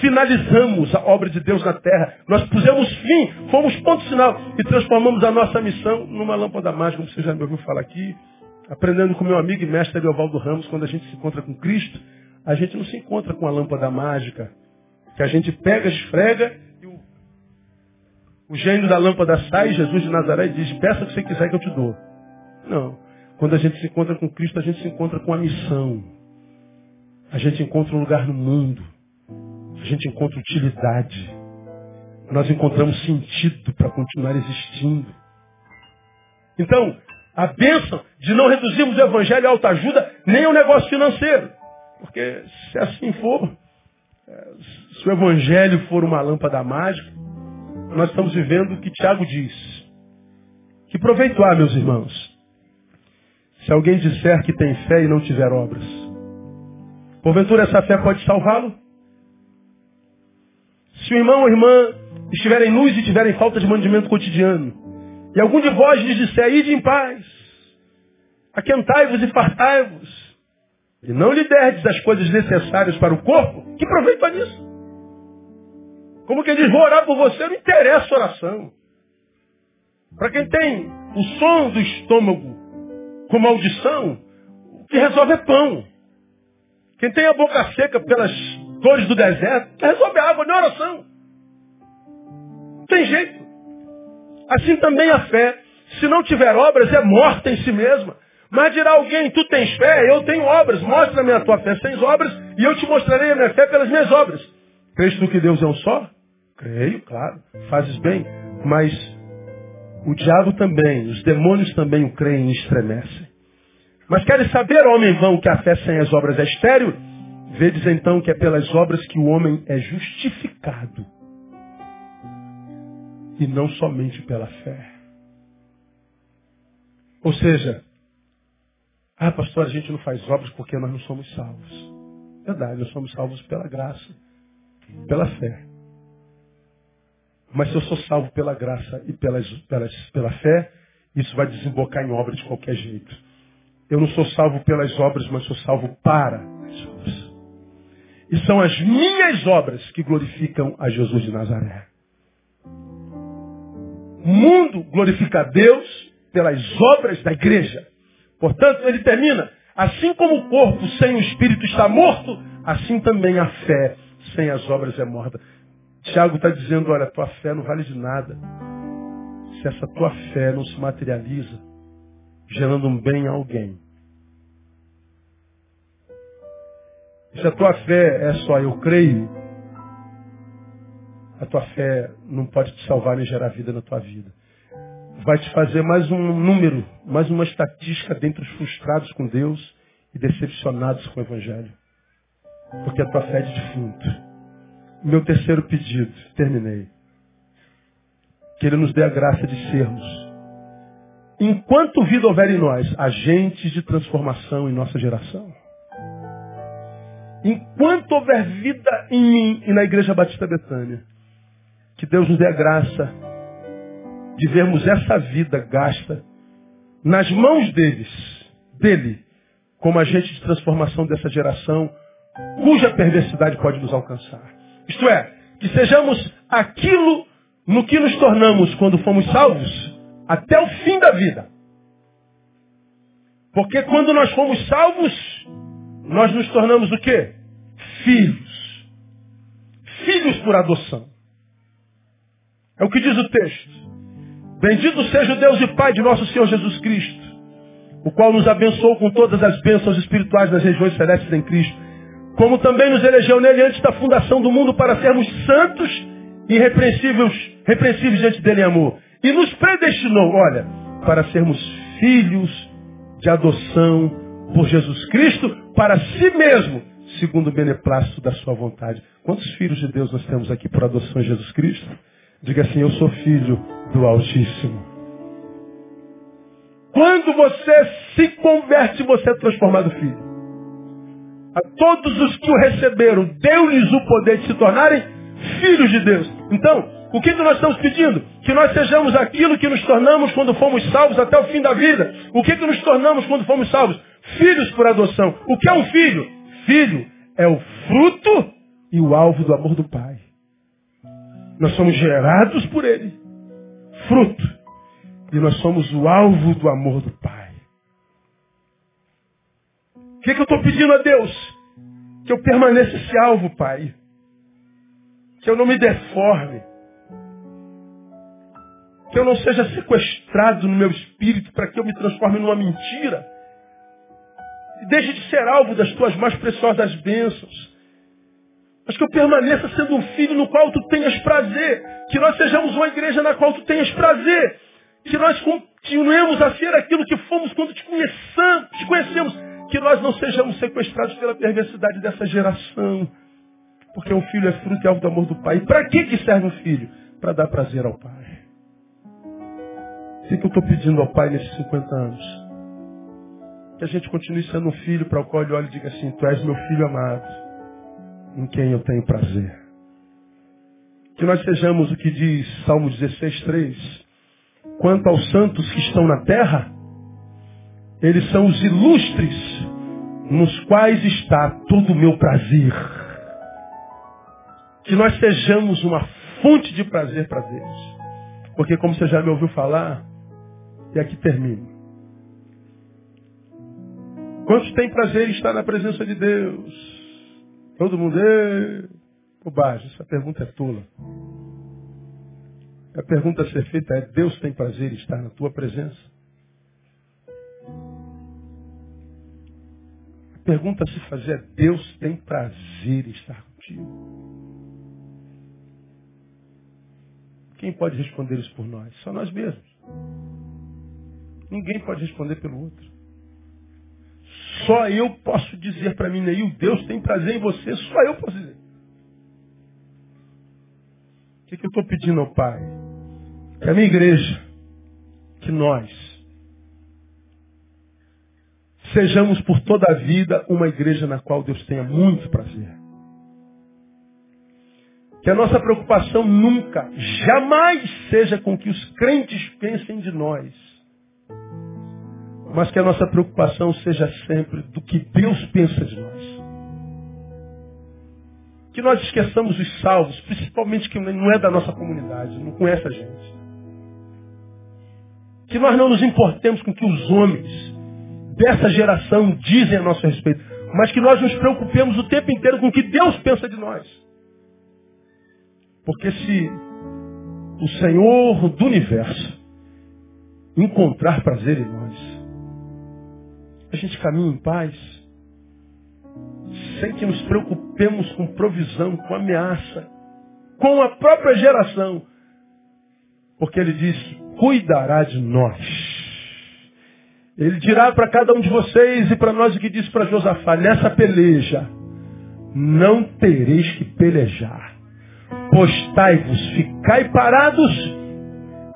finalizamos a obra de Deus na terra. Nós pusemos fim, fomos ponto final e transformamos a nossa missão numa lâmpada mágica, como você já me ouviu falar aqui. Aprendendo com meu amigo e mestre Leovaldo Ramos, quando a gente se encontra com Cristo, a gente não se encontra com a lâmpada mágica, que a gente pega, esfrega e o, o gênio da lâmpada sai, Jesus de Nazaré, diz, peça o que você quiser que eu te dou. Não. Quando a gente se encontra com Cristo, a gente se encontra com a missão. A gente encontra um lugar no mundo. A gente encontra utilidade. Nós encontramos sentido para continuar existindo. Então, a bênção de não reduzirmos o evangelho à autoajuda nem ao negócio financeiro. Porque se assim for, é, se o evangelho for uma lâmpada mágica, nós estamos vivendo o que Tiago diz. Que proveito há, meus irmãos, se alguém disser que tem fé e não tiver obras. Porventura essa fé pode salvá-lo? Se o irmão ou irmã estiverem nus e tiverem falta de mantimento cotidiano, e algum de vós lhes disser, ide em paz, aquentai-vos e fartai-vos, e não lhe derdes as coisas necessárias para o corpo, que proveito há nisso? Como quem diz, vou orar por você, não interessa a oração. Para quem tem o som do estômago como audição, o que resolve é pão. Quem tem a boca seca pelas dores do deserto, resolve água, não é oração. Não tem jeito. Assim também a fé, se não tiver obras, é morta em si mesma. Mas dirá alguém, tu tens fé, eu tenho obras, mostra-me a tua fé sem obras, e eu te mostrarei a minha fé pelas minhas obras. Crês tu que Deus é um só? Creio, claro, fazes bem. Mas o diabo também, os demônios também o creem e estremecem. Mas queres saber, homem vão, que a fé sem as obras é estéril? Vedes então que é pelas obras que o homem é justificado. E não somente pela fé. Ou seja, ah, pastor, a gente não faz obras porque nós não somos salvos. Verdade, nós somos salvos pela graça, pela fé. Mas se eu sou salvo pela graça e pelas, pelas, pela fé, isso vai desembocar em obras de qualquer jeito. Eu não sou salvo pelas obras, mas sou salvo para as obras. E são as minhas obras que glorificam a Jesus de Nazaré. O mundo glorifica a Deus pelas obras da igreja. Portanto, ele termina, assim como o corpo sem o espírito está morto, assim também a fé sem as obras é morta. Tiago está dizendo, olha, tua fé não vale de nada. Se essa tua fé não se materializa, gerando um bem a alguém. Se a tua fé é só eu creio, a tua fé não pode te salvar nem gerar vida na tua vida. Vai te fazer mais um número, mais uma estatística dentre os frustrados com Deus e decepcionados com o Evangelho. Porque a tua fé é de defunto. Meu terceiro pedido, terminei. Que Ele nos dê a graça de sermos, enquanto vida houver em nós, agentes de transformação em nossa geração. Enquanto houver vida em mim e na Igreja Batista Betânia, que Deus nos dê a graça de vermos essa vida gasta nas mãos deles, dele, como agente de transformação dessa geração, cuja perversidade pode nos alcançar. Isto é, que sejamos aquilo no que nos tornamos quando fomos salvos até o fim da vida. Porque quando nós fomos salvos, nós nos tornamos o quê? Filhos. Filhos por adoção. É o que diz o texto. Bendito seja o Deus e Pai de nosso Senhor Jesus Cristo, o qual nos abençoou com todas as bênçãos espirituais nas regiões celestes em Cristo como também nos elegeu nele antes da fundação do mundo para sermos santos e irrepreensíveis, repreensíveis diante dele em amor. E nos predestinou, olha, para sermos filhos de adoção por Jesus Cristo para si mesmo, segundo o beneplácito da sua vontade. Quantos filhos de Deus nós temos aqui por adoção em Jesus Cristo? Diga assim, eu sou filho do Altíssimo. Quando você se converte, você é transformado filho a todos os que o receberam, deu-lhes o poder de se tornarem filhos de Deus. Então, o que, que nós estamos pedindo? Que nós sejamos aquilo que nos tornamos quando fomos salvos até o fim da vida. O que, que nos tornamos quando fomos salvos? Filhos por adoção. O que é um filho? Filho é o fruto e o alvo do amor do Pai. Nós somos gerados por Ele. Fruto. E nós somos o alvo do amor do Pai que, que eu estou pedindo a Deus? Que eu permaneça esse alvo, Pai. Que eu não me deforme. Que eu não seja sequestrado no meu espírito para que eu me transforme numa mentira. Deixe de ser alvo das tuas mais preciosas bênçãos. Mas que eu permaneça sendo um filho no qual tu tenhas prazer. Que nós sejamos uma igreja na qual tu tenhas prazer. Que nós continuemos a ser aquilo que fomos quando te conhecemos, te conhecemos. Que nós não sejamos sequestrados pela perversidade dessa geração. Porque um filho é fruto e alvo do amor do pai. E para que, que serve um filho? Para dar prazer ao pai. O que eu estou pedindo ao pai nesses 50 anos? Que a gente continue sendo um filho para o qual ele olhe e diga assim, tu és meu filho amado em quem eu tenho prazer. Que nós sejamos o que diz Salmo 16, 3. Quanto aos santos que estão na terra, eles são os ilustres nos quais está todo o meu prazer. Que nós sejamos uma fonte de prazer para Deus. Porque como você já me ouviu falar, e aqui termino. Quantos têm prazer em estar na presença de Deus? Todo mundo, é bobagem, essa pergunta é tula. A pergunta a ser feita é, Deus tem prazer em estar na tua presença? A pergunta a se fazer é, Deus tem prazer em estar contigo? Quem pode responder isso por nós? Só nós mesmos. Ninguém pode responder pelo outro. Só eu posso dizer para mim, Neil, Deus tem prazer em você, só eu posso dizer. O que, que eu estou pedindo ao Pai? Que a minha igreja, que nós, sejamos por toda a vida uma igreja na qual Deus tenha muito prazer. Que a nossa preocupação nunca, jamais seja com que os crentes pensem de nós mas que a nossa preocupação seja sempre do que Deus pensa de nós. Que nós esqueçamos os salvos, principalmente que não é da nossa comunidade, não conhece a gente. Que nós não nos importemos com o que os homens dessa geração dizem a nosso respeito, mas que nós nos preocupemos o tempo inteiro com o que Deus pensa de nós. Porque se o Senhor do universo encontrar prazer em nós, a gente caminha em paz, sem que nos preocupemos com provisão, com ameaça, com a própria geração. Porque ele diz cuidará de nós. Ele dirá para cada um de vocês e para nós o que disse para Josafá, nessa peleja, não tereis que pelejar. Postai-vos, ficai parados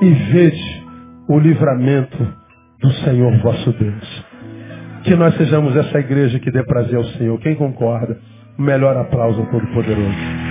e vede o livramento do Senhor vosso Deus. Que nós sejamos essa igreja que dê prazer ao Senhor. Quem concorda? Melhor aplauso ao Todo-Poderoso.